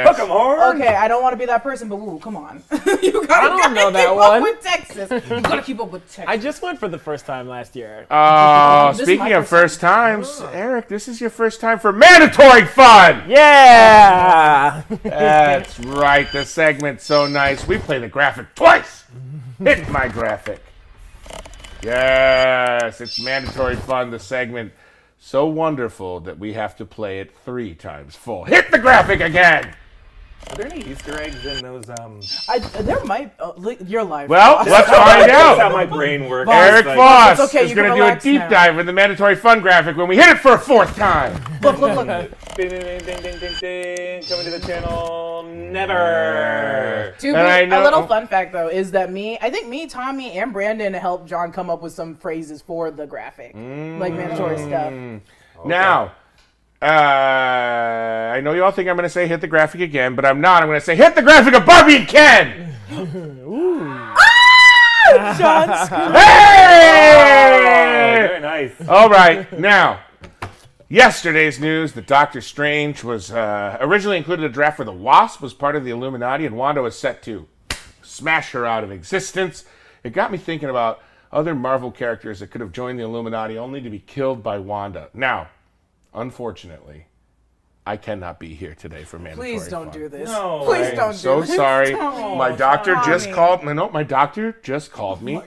Hook 'em hard. Okay, I don't want to be that person, but woo, come on. (laughs) you gotta, I don't gotta know that keep one. up with Texas. You gotta keep up with Texas. (laughs) I just went for the first time last year. Oh, (laughs) This is speaking my of first first times, Eric, this is your first time for mandatory fun. yeah. That's right. The segment's so nice. We play the graphic twice. Hit my graphic. Yes, it's mandatory fun. The segment so wonderful that we have to play it three times full. Hit the graphic again. Are there any Easter eggs in those? Um, I, there might. Uh, li- your life. Well, let's find out. That's how out. my brain works. Eric It's like- Voss It's okay, is you going can to do a relax deep now. dive with the mandatory fun graphic when we hit it for a fourth time. Look, look, look. (laughs) Ding, ding, ding, ding, ding, ding, ding. Coming to the channel, never. To And I be, know- a little fun fact though is that me, I think me, Tommy, and Brandon helped John come up with some phrases for the graphic, like mandatory stuff. Now, uh, I know you all think I'm going to say hit the graphic again, but I'm not. I'm going to say hit the graphic of Barbie and Ken. (laughs) Ooh. Ah! (laughs) John, screw- Hey! Very nice. All right, now, yesterday's news that Doctor Strange was uh, originally included a draft where the Wasp was part of the Illuminati and Wanda was set to smash her out of existence. It got me thinking about other Marvel characters that could have joined the Illuminati only to be killed by Wanda. Now, unfortunately, I cannot be here today for mandatory please don't fun. do this. No please way. don't do So this. sorry. Oh, my doctor just Tommy. called. No, my doctor just called me.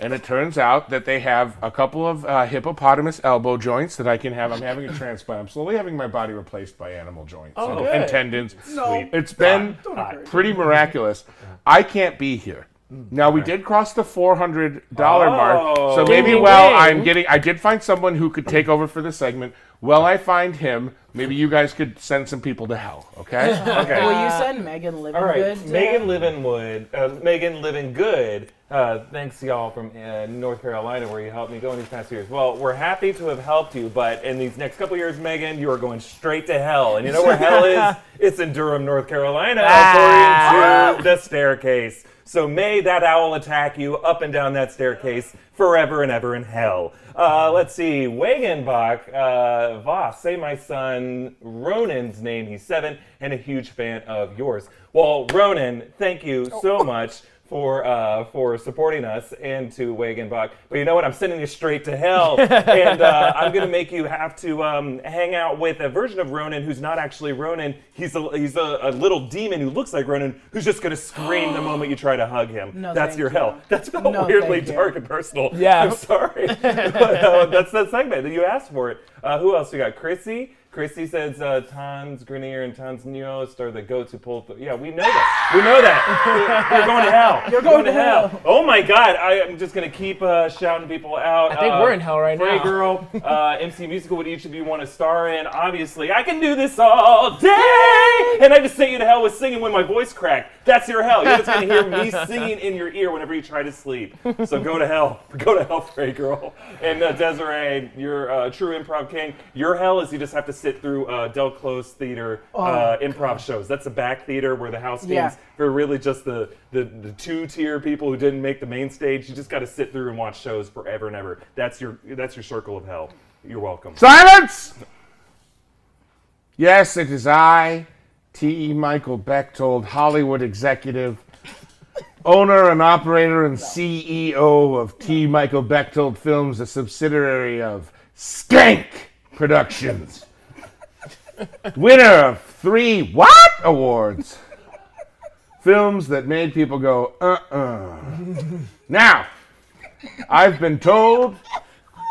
and it turns out that they have a couple of uh, hippopotamus elbow joints that I can have. I'm having a transplant. I'm slowly having my body replaced by animal joints Oh, and, and tendons. No. It's been pretty miraculous. I can't be here. Now we did cross the four hundred dollar mark, so Oh. maybe Ding, well. I'm getting. I did find someone who could take over for the segment. Well, I find him. Maybe you guys could send some people to hell. Okay. (laughs) Okay. Will you send Megan Living All right, Good? to Megan him? Uh, Megan Living Good. Uh, thanks y'all from uh, North Carolina where you helped me go in these past years. Well, we're happy to have helped you, but in these next couple years, Megan, you are going straight to hell. And you know where (laughs) hell is? It's in Durham, North Carolina, according to the staircase. So may that owl attack you up and down that staircase forever and ever in hell. Uh, let's see, Wagenbach, uh, Voss, say my son Ronan's name. He's seven and a huge fan of yours. Well, Ronan, thank you so much for uh, for supporting us and to Wagenbach. But you know what? I'm sending you straight to hell, (laughs) and uh, I'm gonna make you have to um, hang out with a version of Ronan who's not actually Ronan. He's a he's a, a little demon who looks like Ronan, who's just gonna scream the (gasps) moment you try to hug him. No, that's your you. hell. That's felt No, weirdly dark and personal. Yeah. (laughs) I'm sorry. (laughs) but, uh, that's that segment that you asked for it. Uh, who else we got? Chrissy. Chrissy says uh, Tons Grenier and Tons Neos are the goats who pull. Th- yeah, we know that. We know that. (laughs) You're going to hell. You're going to hell. Oh my God! I am just gonna keep uh, shouting people out. I think Uh, we're in hell right Frey now. Girl, uh, MC Musical, what each of you want to star in? Obviously, I can do this all day, and I just sent you to hell with singing when my voice cracked. That's your hell. You're just gonna hear me (laughs) singing in your ear whenever you try to sleep. So go to hell. (laughs) Go to hell, Frey Girl. And uh, Desiree, you're uh, true improv king. Your hell is you just have to sit through uh, Del Close Theater uh, improv shows. That's a back theater where the house Yeah. games for really just the, the, the two tier people who didn't make the main stage. You just got to sit through and watch shows forever and ever. That's your that's your circle of hell. You're welcome. Silence! Yes, it is I, T.E. Michael Bechtold, Hollywood executive, owner and operator and CEO of T. Michael Bechtold Films, a subsidiary of Skank Productions. Winner of three what awards? Films that made people go, uh uh. Now, I've been told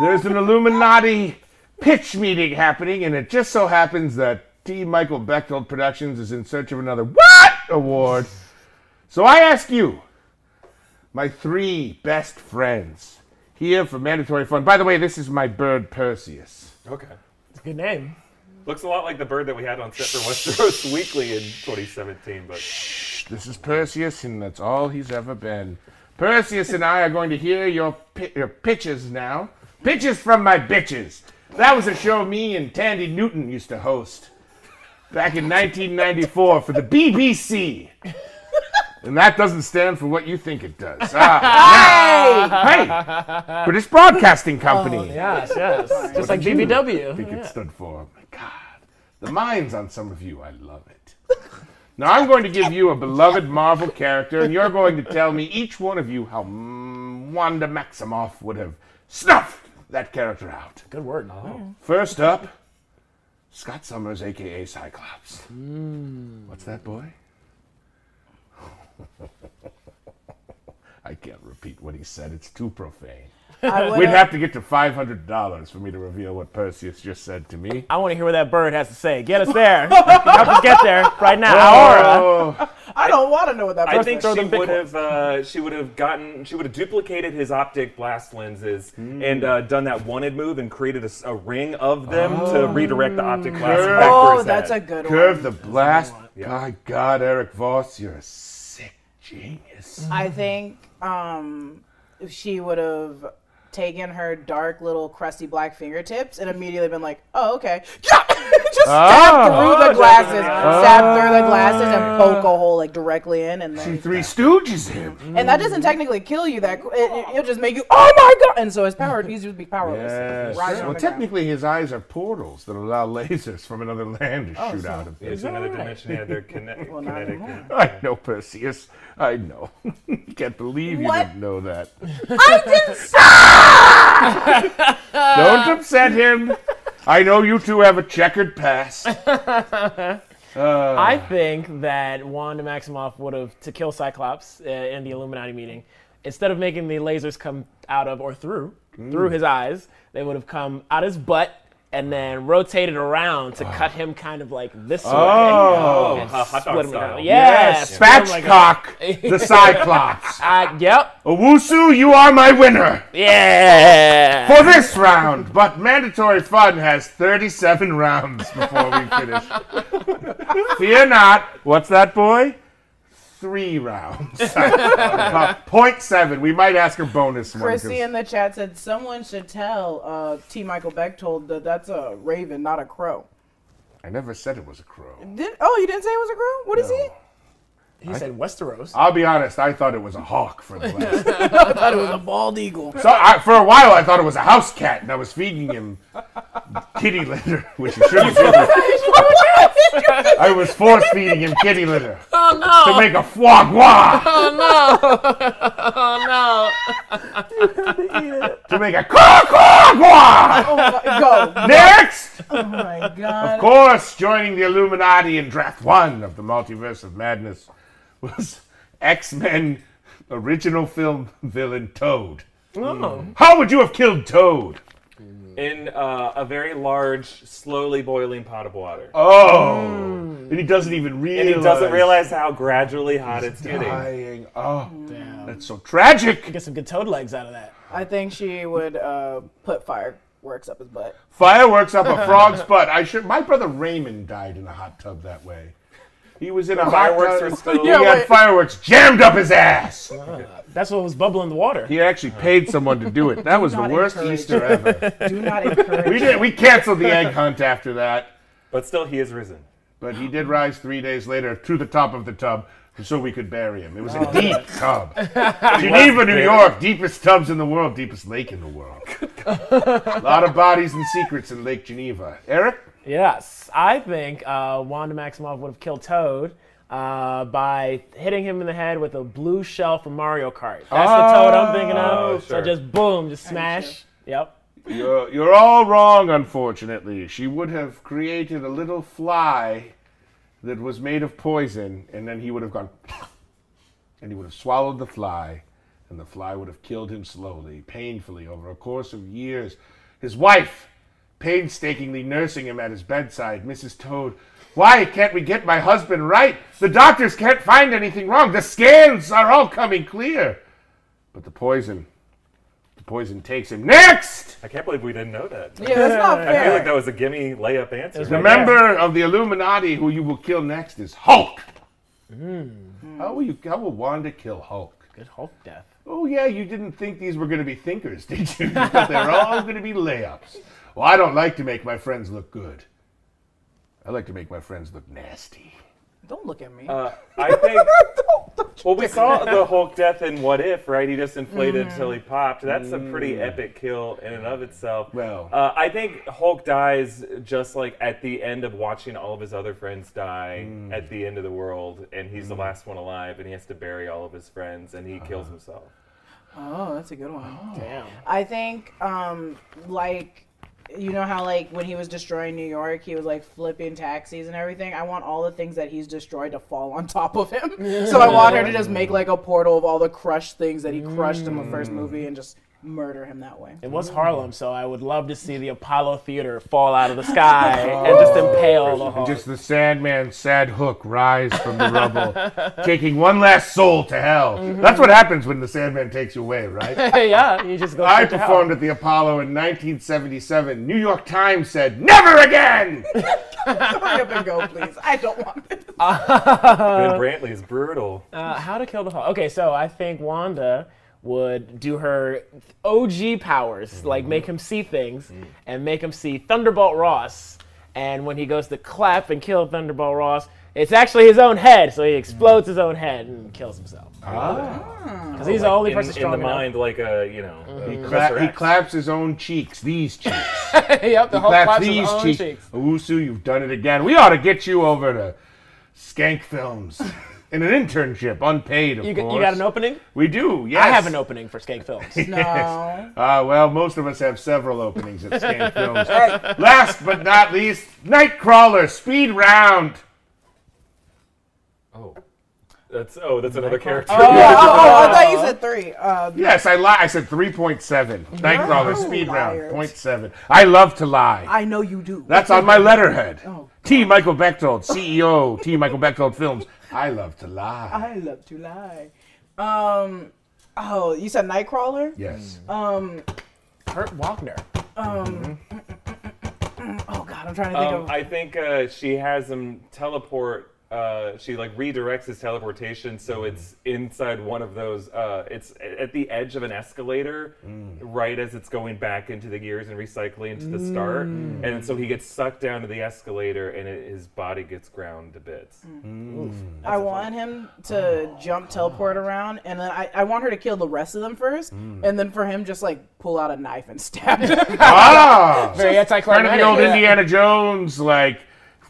there's an Illuminati pitch meeting happening, and it just so happens that T. Michael Bechtold Productions is in search of another What Award. So I ask you, my three best friends, here for mandatory fun. By the way, this is my bird Perseus. Okay. It's a good name. Looks a lot like the bird that we had on set for Westeros Weekly in 2017, but This is Perseus, and that's all he's ever been. Perseus and I are going to hear your pi- your pitches now. Pitches from my bitches. That was a show me and Thandie Newton used to host back in 1994 for the BBC. And that doesn't stand for what you think it does. Ah, hey! British Broadcasting Company. Yes, yes. Just like did you BBW. think it stood for? My God, the minds on some of you, I love it. Now I'm going to give you a beloved Marvel character, and you're going to tell me each one of you how mm, Wanda Maximoff would have snuffed that character out. Good word. First up, Scott Summers, aka Cyclops. What's that, boy? (laughs) I can't repeat what he said. It's too profane. I (laughs) We'd have to get to five hundred dollars for me to reveal what Perseus just said to me. I want to hear what that bird has to say. Get us there. (laughs) Help us get there right now. Aura. Oh, I don't want to know what that. I think she would have uh, she would have gotten she would have duplicated his optic blast lenses Hmm. and uh, done that wanted move and created a ring of them to redirect the optic blast Curve. Oh, his that's a good curve one. Curve the blast. My God, Erik Voss, you're a sick genius. I think um, she would have taken her dark little crusty black fingertips and immediately been like, "Oh, okay," (laughs) just ah. stab through the oh, glasses, ah. stab through the glasses, and poke a hole like directly in, and She then, Three Stooges him. and that doesn't technically kill you. That it, it, it'll just make you, "Oh my god!" And so his power, he's just be powerless. Yes. Rise Well, the ground. technically, his eyes are portals that allow lasers from another land to oh, shoot out of him. It's another dimension. Yeah, they're (laughs) kinetic. Well, kinetic. I know, Perseus. I know. (laughs) Can't believe you What? didn't know that. I didn't (laughs) Don't upset him. I know you two have a checkered past. (laughs) I think that Wanda Maximoff would have, to kill Cyclops uh, in the Illuminati meeting, instead of making the lasers come out of or through, through his eyes, they would have come out his butt and then rotated around to cut him kind of like this way. Oh. and hot dog split him style. down. Him like Spatchcock, the (laughs) Cyclops. Uh, yep. Owusu, you are my winner Yeah. for this round. But mandatory fun has 37 rounds before we finish. (laughs) Fear not. What's that, boy? Three rounds. (laughs) Uh, Point seven. We might ask her bonus one. 'cause- Chrissy in the chat said someone should tell uh, T. Michael Bechtold that that's a raven, not a crow. I never said it was a crow. Did, oh, you didn't say it was a crow? What is he? He said Westeros. I'll be honest. I thought it was a hawk for the (laughs) last. I thought it was a bald eagle. So I, for a while, I thought it was a house cat, and I was feeding him kitty litter, (laughs) which he shouldn't do. (laughs) I was force feeding him kitty litter (laughs) Oh no! to make a foie gras, (laughs) Oh no! Oh no! to make a quack quack quack. Oh my, god! Next, Oh my god. of course, joining the Illuminati in Draft One of the Multiverse of Madness was X-Men original film villain Toad. Oh. How would you have killed Toad? In uh, a very large, slowly boiling pot of water. Oh, and he doesn't even realize. And he doesn't realize how gradually hot it's getting. dying. Oh, Damn. that's so tragic. Get some good toad legs out of that. I think she would uh, put fireworks up his butt. Fireworks up a (laughs) frog's butt. I should. My brother Raymond died in a hot tub that way. He was in a Fireworks hot were tub. still- (laughs) He had wait. fireworks jammed up his ass. Ah, that's what was bubbling the water. He actually paid someone to do it. That was the worst encourage. Easter ever. (laughs) Do not encourage. We did. We canceled the egg hunt after that. But still, he is risen. But he did rise three days later to the top of the tub so we could bury him. It was a deep ah. tub. (laughs) Geneva, New York, deepest tubs in the world, deepest lake in the world. a lot of bodies and secrets in Lake Geneva. Eric? Yes, I think uh, Wanda Maximoff would have killed Toad uh, by hitting him in the head with a blue shell from Mario Kart. That's the Toad I'm thinking Oh, of. So just boom, just smash. Yep. You're, you're all wrong, unfortunately. She would have created a little fly that was made of poison, and then he would have gone, (laughs) and he would have swallowed the fly, and the fly would have killed him slowly, painfully, over a course of years. His wife, painstakingly nursing him at his bedside, Mrs. Toad. Why can't we get my husband right? The doctors can't find anything wrong. The scans are all coming clear. But the poison, the poison takes him. Next! I can't believe we didn't know that. Yeah, that's not I feel like that was a gimme layup answer. The member of the Illuminati who you will kill next is Hulk. Hmm. How will you? How will Wanda kill Hulk? Good Hulk death. Oh yeah, you didn't think these were going to be thinkers, did you? You (laughs) they're all going to be layups. Well, I don't like to make my friends look good. I like to make my friends look nasty. Don't look at me. Uh, I think. (laughs) well, we saw the Hulk death in What If, right? He just inflated Mm. until he popped. That's a pretty epic kill in and of itself. Well. uh, I think Hulk dies just like at the end of watching all of his other friends die Mm. at the end of the world, and he's the last one alive, and he has to bury all of his friends, and he Uh-huh. kills himself. oh, that's a good one. Damn. I think, um, like, you know how like when he was destroying New York, he was like flipping taxis and everything. I want all the things that he's destroyed to fall on top of him. (laughs) so I want her to just make like a portal of all the crushed things that he crushed in the first mm. movie and just murder him that way. It was Harlem, so I would love to see the Apollo Theater fall out of the sky (laughs) and just impale the And Hulk. just the Sandman's sad hook rise from the rubble, (laughs) taking one last soul to hell. That's what happens when the Sandman takes you away, right? (laughs) yeah, you just go. I straight hell. performed at the Apollo in 1977. New York Times said, "Never again." Hurry up and go, please. I don't want this. ben Brantley is brutal. Uh, how to kill the Hulk? Okay, so I think Wanda would do her OG powers, mm-hmm. like make him see things mm. and make him see Thunderbolt Ross. And when he goes to clap and kill Thunderbolt Ross, it's actually his own head, so he explodes his own head and kills himself. Ah. Ah. Because he's the only in, person in strong the enough. mind, like a you know, mm-hmm. a He, cla- he claps his own cheeks, these (laughs) cheeks. yep, the He Hulk claps claps his these own cheeks. cheeks. Owusu, you've done it again. We ought to get you over to Skank Films (laughs) in an internship, unpaid, of You, course. got- you got an opening? We do. Yes. I have an opening for Skank Films. (laughs) No. Uh, well, most of us have several openings at Skank (laughs) Films. Last but not least, Nightcrawler Speed Round. Oh, that's oh, that's another character. Oh, oh, I thought you said (laughs) three. Uh, Yes, I lied. I said 3.7. Nightcrawler Speed liars. Round, point seven. I love to lie. I know you do. That's on my letterhead. Oh, T. Michael Bechtold, CEO, T. Michael Bechtold Films. I love to lie. I love to lie. Um. Oh, you said Nightcrawler. Yes. Um. Kurt Wagner. Um. Oh God, I'm trying to think Um, of. I think uh, she has him teleport. Uh, she like redirects his teleportation so it's inside one of those. Uh, it's at the edge of an escalator, right as it's going back into the gears and recycling to the start, and so he gets sucked down to the escalator and it, his body gets ground to bits. I want him to jump, teleport around, and then I, I want her to kill the rest of them first, and then for him just like pull out a knife and stab them. ah! (laughs) Very Kind of anticlimactic. the old yeah. Indiana Jones, like,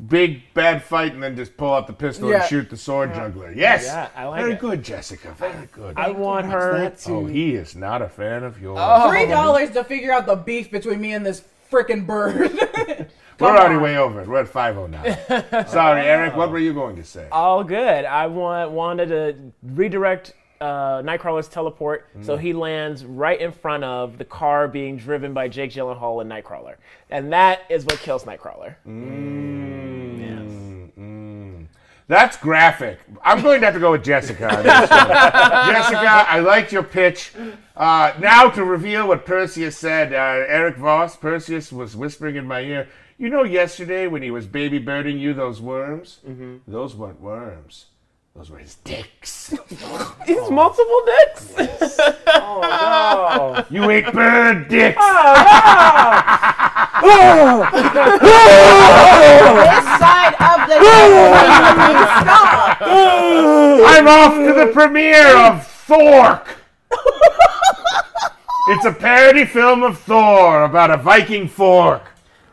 big bad fight and then just pull out the pistol Yeah. and shoot the sword juggler. Yes! Yeah, I like Very it. good, Jessica. Very good. I want her to. oh, he is not a fan of yours. Oh. Three dollars to figure out the beef between me and this freaking bird. (laughs) We're already way over it. We're at 509. Sorry, Eric. What oh. were you going to say? All good. I want Wanda to redirect uh, Nightcrawler's teleport so he lands right in front of the car being driven by Jake Gyllenhaal and Nightcrawler, and that is what kills Nightcrawler. That's graphic. I'm going to have to go with Jessica. on this one. (laughs) Jessica, I liked your pitch. Uh, now to reveal what Perseus said, uh, Erik Voss, Perseus was whispering in my ear. You know, yesterday when he was baby birding you those worms, those weren't worms. Those were his dicks. (laughs) He's multiple dicks. Yes. Oh, no. You ate bird dicks. Oh, (laughs) this side of the stop. (laughs) I'm off to the premiere of Thork. it's a parody film of Thor about a Viking fork.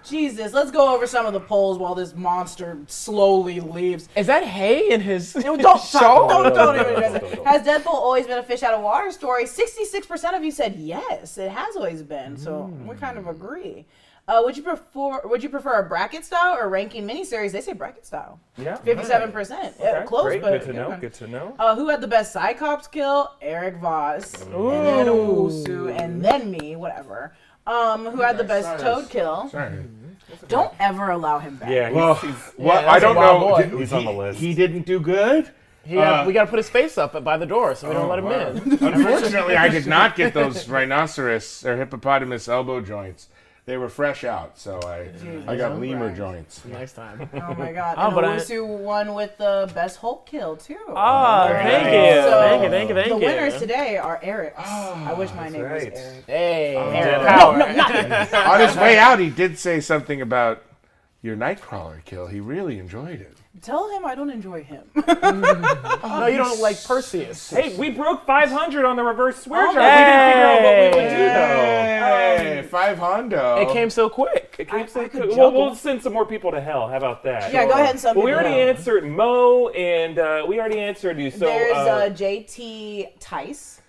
Jesus, let's go over some of the polls while this monster slowly leaves. Is that hay in his Don't don't, show? don't, don't even address it. Has Deadpool always been a fish out of water story? Sixty-six percent of you said yes, it has always been. So we kind of agree. Uh, would you prefer Would you prefer a bracket style or ranking miniseries? They say bracket style. Yeah, Fifty-seven percent. Yeah, close, Great, but good to yeah. know. Good to know. Uh, who had the best Cyclops kill? Erik Voss, and then Owusu, and then me. Whatever. Um, who had the best Toad kill? Don't ever allow him back. Yeah, he's, Well, he's, well, that's I a don't know. boy. Did- He's he, on the list. He didn't do good. He got- Uh, we got to put his face up by the door so we don't let him in. Unfortunately, I did not get those rhinoceros or hippopotamus elbow joints. They were fresh out, so I I got lemur joints. Next time. (laughs) Oh my god. (laughs) Oh, and but I- Owusu won with the best Hulk kill too. Ah, Very thank you, So, thank you, thank you, thank the you. The winners today are Eric. I wish my name right. was Eric. Hey, Dead power. (laughs) On his way out, he did say something about your Nightcrawler kill. He really enjoyed it. Tell him I don't enjoy him. (laughs) No, you don't like Perseus. Hey, we broke 500 on the reverse swear Oh, jar. We didn't figure out what we would do though. Hey, five hundo. It came so quick. It came so I could quick. Well, juggle. we'll send some more people to hell. How about that? yeah, go ahead and send Well, we people already down. answered Mo, and uh, we already answered you. So There's uh, uh, JT Tice.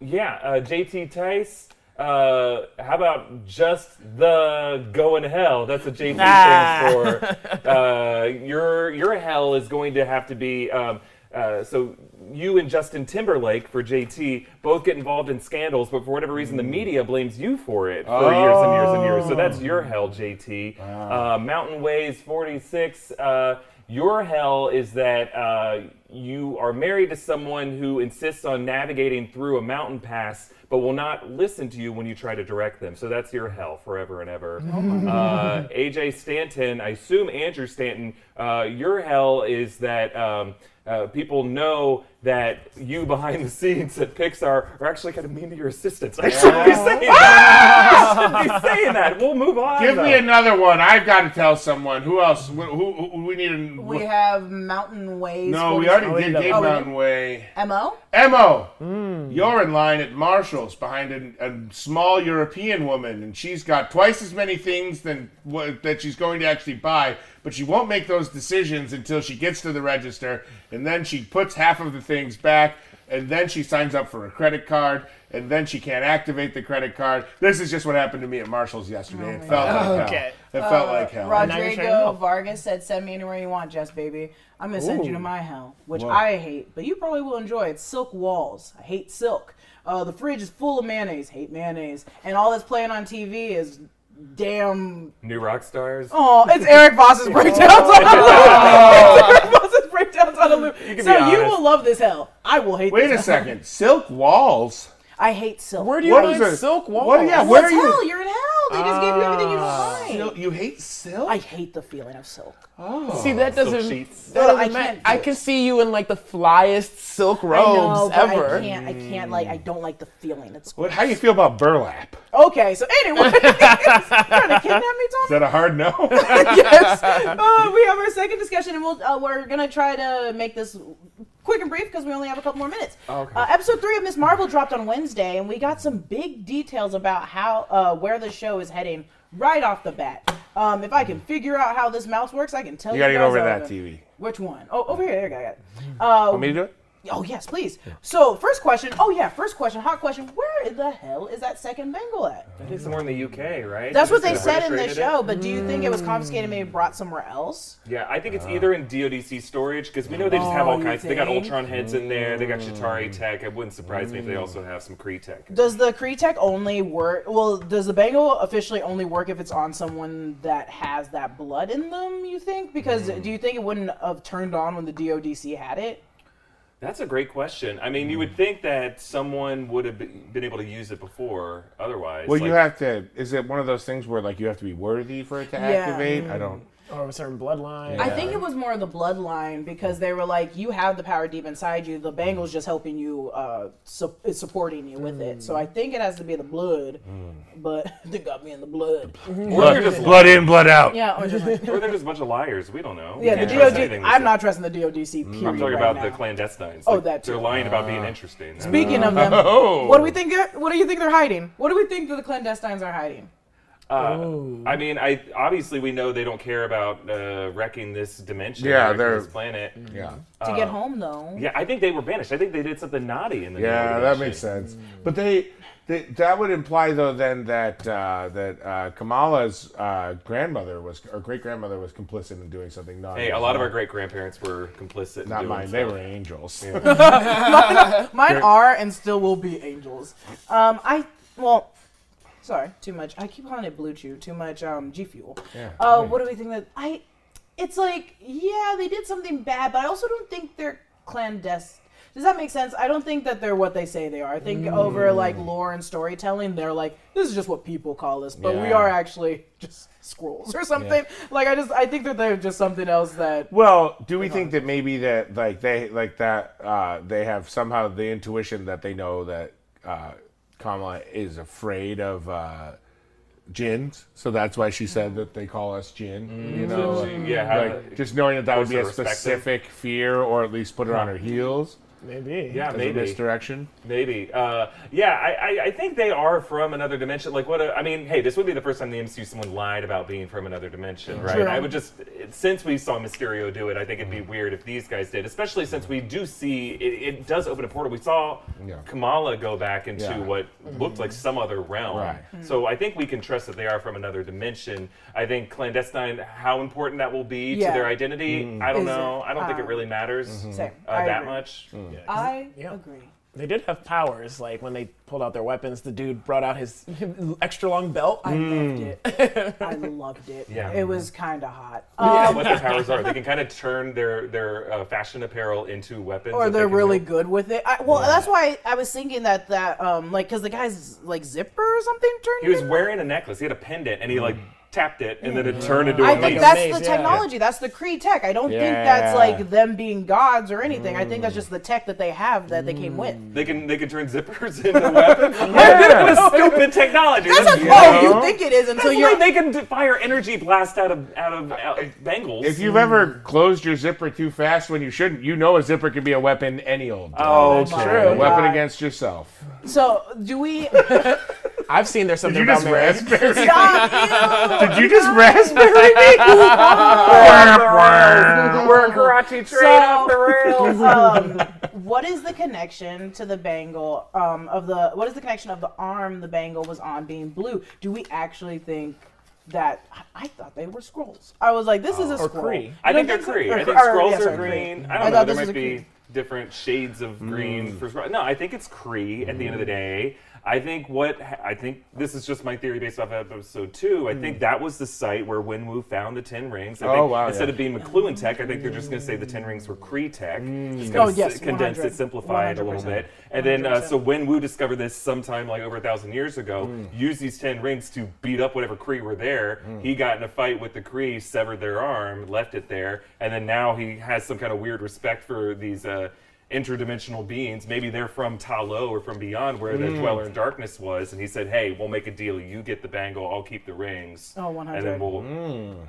yeah, uh, JT Tice. Uh, how about just the going to hell? That's what JT Ah. stands for. (laughs) Uh, your your hell is going to have to be. Um, uh, so you and Justin Timberlake for JT both get involved in scandals, but for whatever reason, the media blames you for it for years and years and years. So that's your hell, JT. Uh, Mountain Ways 46. Uh, your hell is that uh, you are married to someone who insists on navigating through a mountain pass, but will not listen to you when you try to direct them. So that's your hell forever and ever. uh, AJ Stanton, I assume Andrew Stanton, uh, your hell is that um, uh, people know that you behind the scenes at Pixar are actually kind of mean to your assistants. I shouldn't be saying that. I be saying that. We'll move on. Give me another one. I've got to tell someone. Who else? Who, who, who we need? A, We have Mountain Ways. no, we already Oh, did did Gay that. Mountain Way. Mo. Emo, hmm. you're in line at Marshall's behind a, a small European woman, and she's got twice as many things than what, that she's going to actually buy. But she won't make those decisions until she gets to the register, and then she puts half of the things back, and then she signs up for a credit card, and then she can't activate the credit card. This is just what happened to me at Marshall's yesterday. it felt like Okay. hell. It felt like hell. Now you're saying Rodrigo. Vargas said, "Send me anywhere you want, Jess, baby. I'm gonna send you to my hell, which Whoa. I hate, but you probably will enjoy. It's silk walls. I hate silk. Uh, the fridge is full of mayonnaise. Hate mayonnaise, and all that's playing on TV is damn. New rock stars. Oh, it's Erik Voss's (laughs) breakdowns on a loop. It's (laughs) Erik Voss's breakdowns on a loop. can So you will love this hell. I will hate. Wait this a hell. second. Silk walls. I hate silk. Where do you What find is it? silk walls? What- yeah, Well, where it's are you? hell. You're in hell. They just gave you everything you don't like. Sil- you hate silk? I hate the feeling of silk. Oh. See, that doesn't. sheets. That doesn't I ma- can't do I it. can see you in like the flyest silk I know, robes but ever. I can't. I can't like. I don't like the feeling. It's What, how do you feel about burlap? okay. So anyway, (laughs) trying to kidnap me, Is Tom? that a hard no? (laughs) yes. Uh, we have our second discussion, and we'll uh, we're gonna try to make this quick and brief because we only have a couple more minutes. Okay. Uh, episode three of Miss Marvel dropped on Wednesday, and we got some big details about how uh, where the show is heading right off the bat. Um, if I can figure out how this mouse works, I can tell you you. gotta get over that TV. Which one? Oh, over here. There you. I got it. Uh, Want me to do it? Oh yes, please. So first question. Oh yeah, first question. Hot question. Where in the hell is that second bangle at? I think somewhere in the UK, right? That's what they said in the show. it? But do you think it was confiscated, and maybe brought somewhere else? Yeah, I think it's either in DoDC storage because we know they just have Oh, all you kinds. They got? Ultron heads in there. They got Chitauri mm. tech. It wouldn't surprise me if they also mm. have some Kree tech. Does the Kree tech only work? Well, does the bangle officially only work if it's on someone that has that blood in them? You think? Because mm. do you think it wouldn't have turned on when the DoDC had it? That's a great question. I mean, you would mm. think that someone would have be- been able to use it before. Otherwise, Well, you have to. Is it one of those things where like you have to be worthy for it to Yeah. activate? I mm. don't. Or a certain bloodline. I think it was more of the bloodline because they were like, you have the power deep inside you. The bangle's mm. just helping you, uh, su- is supporting you with it. So mm. I think it has to be the blood, mm. but (laughs) they got me in the blood. Mm-hmm. or they're just Blood in, blood out. Yeah, or just like, (laughs) or they're just a bunch of liars. We don't know. We yeah, the can't DOD. I'm not trusting the DODC. Period. I'm talking right about now. the clandestines. Oh, Like, that too. They're lying about being uh, interesting. Speaking of (laughs) them, Oh. what do we think? What do you think they're hiding? What do we think that the clandestines are hiding? Uh, I mean, I obviously we know they don't care about uh, wrecking this dimension, Yeah, wrecking they're- this planet. Yeah. To get home though. Yeah, I think they were banished. I think they did something naughty in the Yeah, new that dimension. makes sense. But they, they that would imply though then that uh, that uh, Kamala's uh, grandmother was or great grandmother was complicit in doing something naughty. Hey, a lot of our great grandparents were complicit. in not doing mine. They stuff. were angels. (laughs) Mine are and still will be angels. Um, I well, sorry, too much. I keep calling it Blue Chew. Too much um G Fuel. Yeah. Uh, what do we think that I? It's like yeah, they did something bad, but I also don't think they're clandestine. Does that make sense? I don't think that they're what they say they are. I think over like lore and storytelling, they're like this is just what people call us, but we are actually just Skrulls or something. Like I just I think that they're just something else that Well, do we think that maybe that like they like that uh, they have somehow the intuition that they know that uh, Kamala is afraid of uh, jinns, so that's why she said that they call us jinn. You know, yeah, like just knowing that that would be a specific fear, or at least put her on her heels Maybe. Yeah, as maybe. misdirection. Maybe. Uh, yeah, I, I, I think they are from another dimension. Like, what? A, I mean, hey, this would be the first time in the MCU someone lied about being from another dimension, right? True. I would just, since we saw Mysterio do it, I think it'd be weird if these guys did, especially since we do see it, it does open a portal. We saw Yeah. Kamala go back into Yeah. what looked like some other realm. Right. So I think we can trust that they are from another dimension. I think clandestine, how important that will be Yeah. to their identity, I don't Is it? know. I don't think it Um, really matters Same. uh, that agree. much. I Yeah. agree. They did have powers, like when they pulled out their weapons. The dude brought out his (laughs) extra long belt. I loved it. (laughs) I loved it. Yeah. It was kind of hot. Yeah, Um, what their powers are. They can (laughs) kind of turn their their uh, fashion apparel into weapons. or they they're can really wield. good with it. I, well, that's why I was thinking that that um like because the guy's like zipper or something turned. He was wearing a necklace. He had a pendant, and he like tapped it, and then it turned into I a think mace. that's mace, the yeah. technology. That's the Kree tech. I don't think that's like them being gods or anything. I think that's just mm. the tech that they have that they came with. They can they can turn zippers (laughs) into weapons. (laughs) What a stupid technology. That's That's a, You oh, know? you think it is until you're. they can fire energy blast out of out of, out of bangles. If you've ever closed your zipper too fast when you shouldn't, you know a zipper can be a weapon any old day. oh, oh my true. a weapon God. against yourself. So do we? (laughs) I've seen there's Did something you just about Mary. raspberry? Stop. (laughs) Did you just raspberry me? We're a Karachi train So- off the rails. (laughs) um, what is the connection to the bangle um, of the? What is the connection of the arm the bangle was on being blue? Do we actually think that? I- I thought they were Skrulls. I was like, this is a Or Skrull. Kree. I don't think they're so? Kree. Or I think or, Skrulls yeah, are green. Kree. I don't I know. thought There might be different shades of green for Skrulls. No, I think it's Kree at the end of the day. I think what I think this is just my theory based off of episode two. I think that was the site where Wenwu found the ten rings. I Oh, think wow, Instead yeah. of being Makluan tech, I think they're just going to say the ten rings were Kree tech. Just Oh, yes, condensed it, simplified a little 100%. bit, and then uh, 100%. so Wenwu discovered this sometime like over a thousand years ago. Used these ten rings to beat up whatever Kree were there. He got in a fight with the Kree, severed their arm, left it there, and then now he has some kind of weird respect for these. Uh, interdimensional beings maybe they're from Ta Lo or from beyond where the dweller in darkness was and he said hey we'll make a deal you get the bangle I'll keep the rings Oh, and 100. then we'll I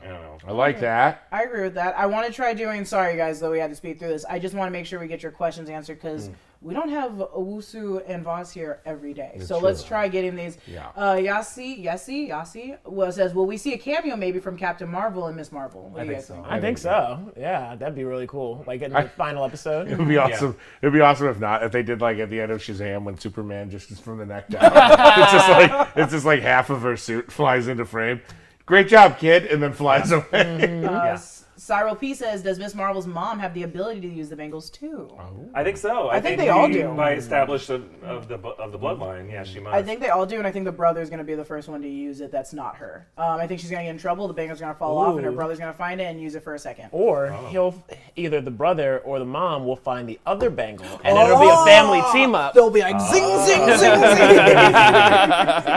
don't know I like that. I agree with that. I want to try doing. Sorry, guys, though we had to speed through this. I just want to make sure we get your questions answered because Hmm. We don't have Owusu and Voss here every day. so let's try getting these. Yeah. Uh, Yasi, Yasi, Yasi well, says, "Will we see a cameo maybe from Captain Marvel and Miss Marvel?" What I think so. think? I think so. Yeah, that'd be really cool. Like in the I- (laughs) final episode. It would be awesome. It'd be awesome if not. If they did like at the end of Shazam when Superman just is from the neck down. (laughs) it's just like it's just like half of her suit flies into frame. Great job, kid, and then flies away. Uh, Yeah. S- Cyril P says, "Does Miss Marvel's mom have the ability to use the bangles too?" I think so I, think they all we- do. by established of, of the bu- of the bloodline yeah she must I think they all do, and I think the brother's going to be the first one to use it. That's not her. Um, I think she's going to get in trouble. The bangles going to fall off, and her Ooh. brother's going to find it and use it for a second. Or Oh. he'll either the brother or the mom will find the other bangle, and it'll be a family team up. They'll be like zing, zing, zing, (laughs) zing.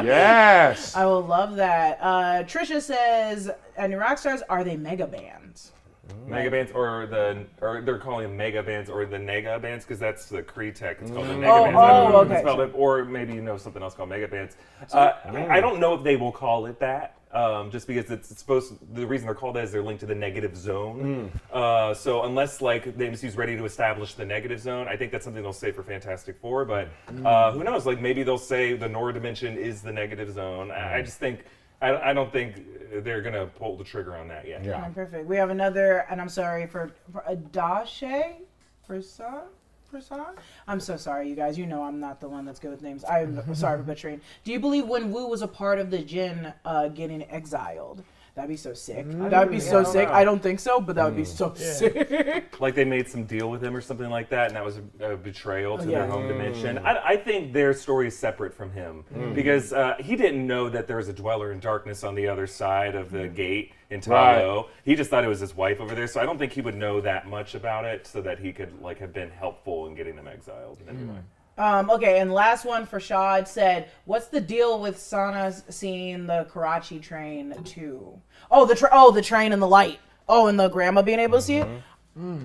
yes. I will love that. Uh, Trisha says, "And your rock stars are they mega bands?" Mega bands or the or they're calling them mega bands or the nega bands because that's the Kree tech. It's called the mega Oh, bands. I don't oh, know if it's okay. spelled it, or maybe you know something else called mega bands. Uh, I don't know if they will call it that. Um, just because it's, it's supposed, the reason they're called that is they're linked to the negative zone. Uh, so unless like the MCU's ready to establish the negative zone, I think that's something they'll say for Fantastic Four. But uh, who knows? Like maybe they'll say the Noor dimension is the negative zone. I, I just think, I, I don't think they're gonna pull the trigger on that yet. Yeah. Oh, perfect. We have another, and I'm sorry for, for Adashe Prasad. Prasad. I'm so sorry, you guys. You know I'm not the one that's good with names. I'm (laughs) sorry for butchering. Do you believe Wenwu was a part of the Jin uh, getting exiled, That'd be so sick. Mm, That'd be so don't sick. know. I don't think so, but that would be mm. so sick. (laughs) like they made some deal with him or something like that, and that was a, a betrayal to oh, Yeah. their home dimension. Mm. I, I think their story is separate from him mm. because uh, he didn't know that there was a dweller in darkness on the other side of the gate in Right. He just thought it was his wife over there, so I don't think he would know that much about it, so that he could like have been helpful in getting them exiled. Anyway. Um, okay, and last one for Shad said, "What's the deal with Sana seeing the Karachi train too? Oh, the tra- oh the train and the light. Oh, and the grandma being able to see it.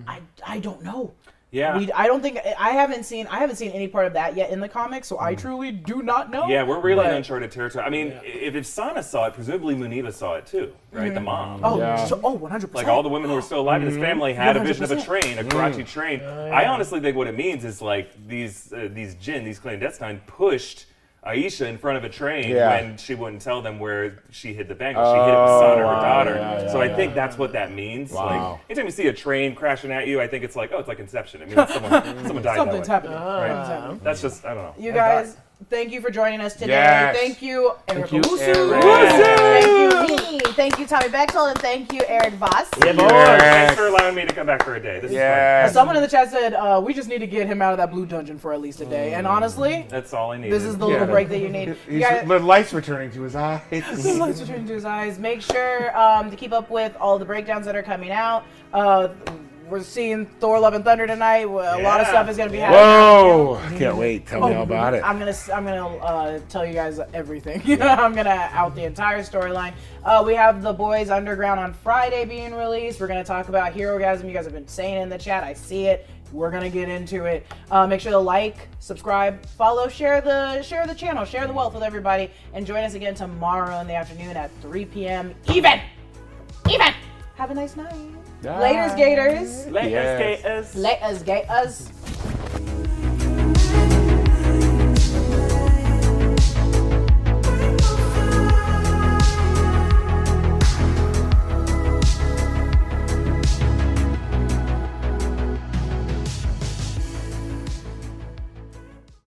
I I don't know. Yeah. We, I don't think I haven't seen I haven't seen any part of that yet in the comics, so I mm. truly do not know. Yeah, we're really But- in uncharted territory. I mean, if, if Sana saw it, presumably Muneeba saw it too, right? The mm. mom. Oh, Yeah. so, oh, 100 Like all the women who were still alive in his family had a vision of a train, a Karachi train. I honestly think what it means is like these uh, these jinn, these clandestine, pushed Aisha in front of a train Yeah. when she wouldn't tell them where she hid the bangle. She hid it with son or her oh, daughter. yeah, yeah, so I think that's what that means. Wow. Like anytime you see a train crashing at you, I think it's like, oh, it's like Inception. It means someone (laughs) someone died. Something's that way. happening. Uh-huh. Right. Something's happening. That's just I don't know. You guys, thank you for joining us today. Yes. Thank you, Erica you, Eric. Thank you, me. Thank you, Tommy Bechtold, and thank you, Erik Voss. Yeah, boy. Thanks for allowing me to come back for a day. This is Yes. Someone in the chat said uh, we just need to get him out of that blue dungeon for at least a day. And honestly. That's all I need. this is the Yeah. little break that you need. You He's, guys- the light's returning to his eyes. (laughs) The lights are turning to his eyes. Make sure um, to keep up with all the breakdowns that are coming out. Uh, we're seeing Thor: Love and Thunder tonight. A lot of stuff is going to be happening. Whoa! Can't wait. Tell me all about it. I'm gonna I'm gonna uh, tell you guys everything. (laughs) I'm gonna out the entire storyline. Uh, we have the Boys Underground on Friday being released. We're gonna talk about Herogasm. You guys have been saying in the chat. I see it. We're gonna get into it. Uh, make sure to like, subscribe, follow, share the share the channel, share the wealth with everybody, and join us again tomorrow in the afternoon at 3 p.m. Even, even. Have a nice night. Bye. Laters, Gators. Let us Yes. get us. Laters, Gators.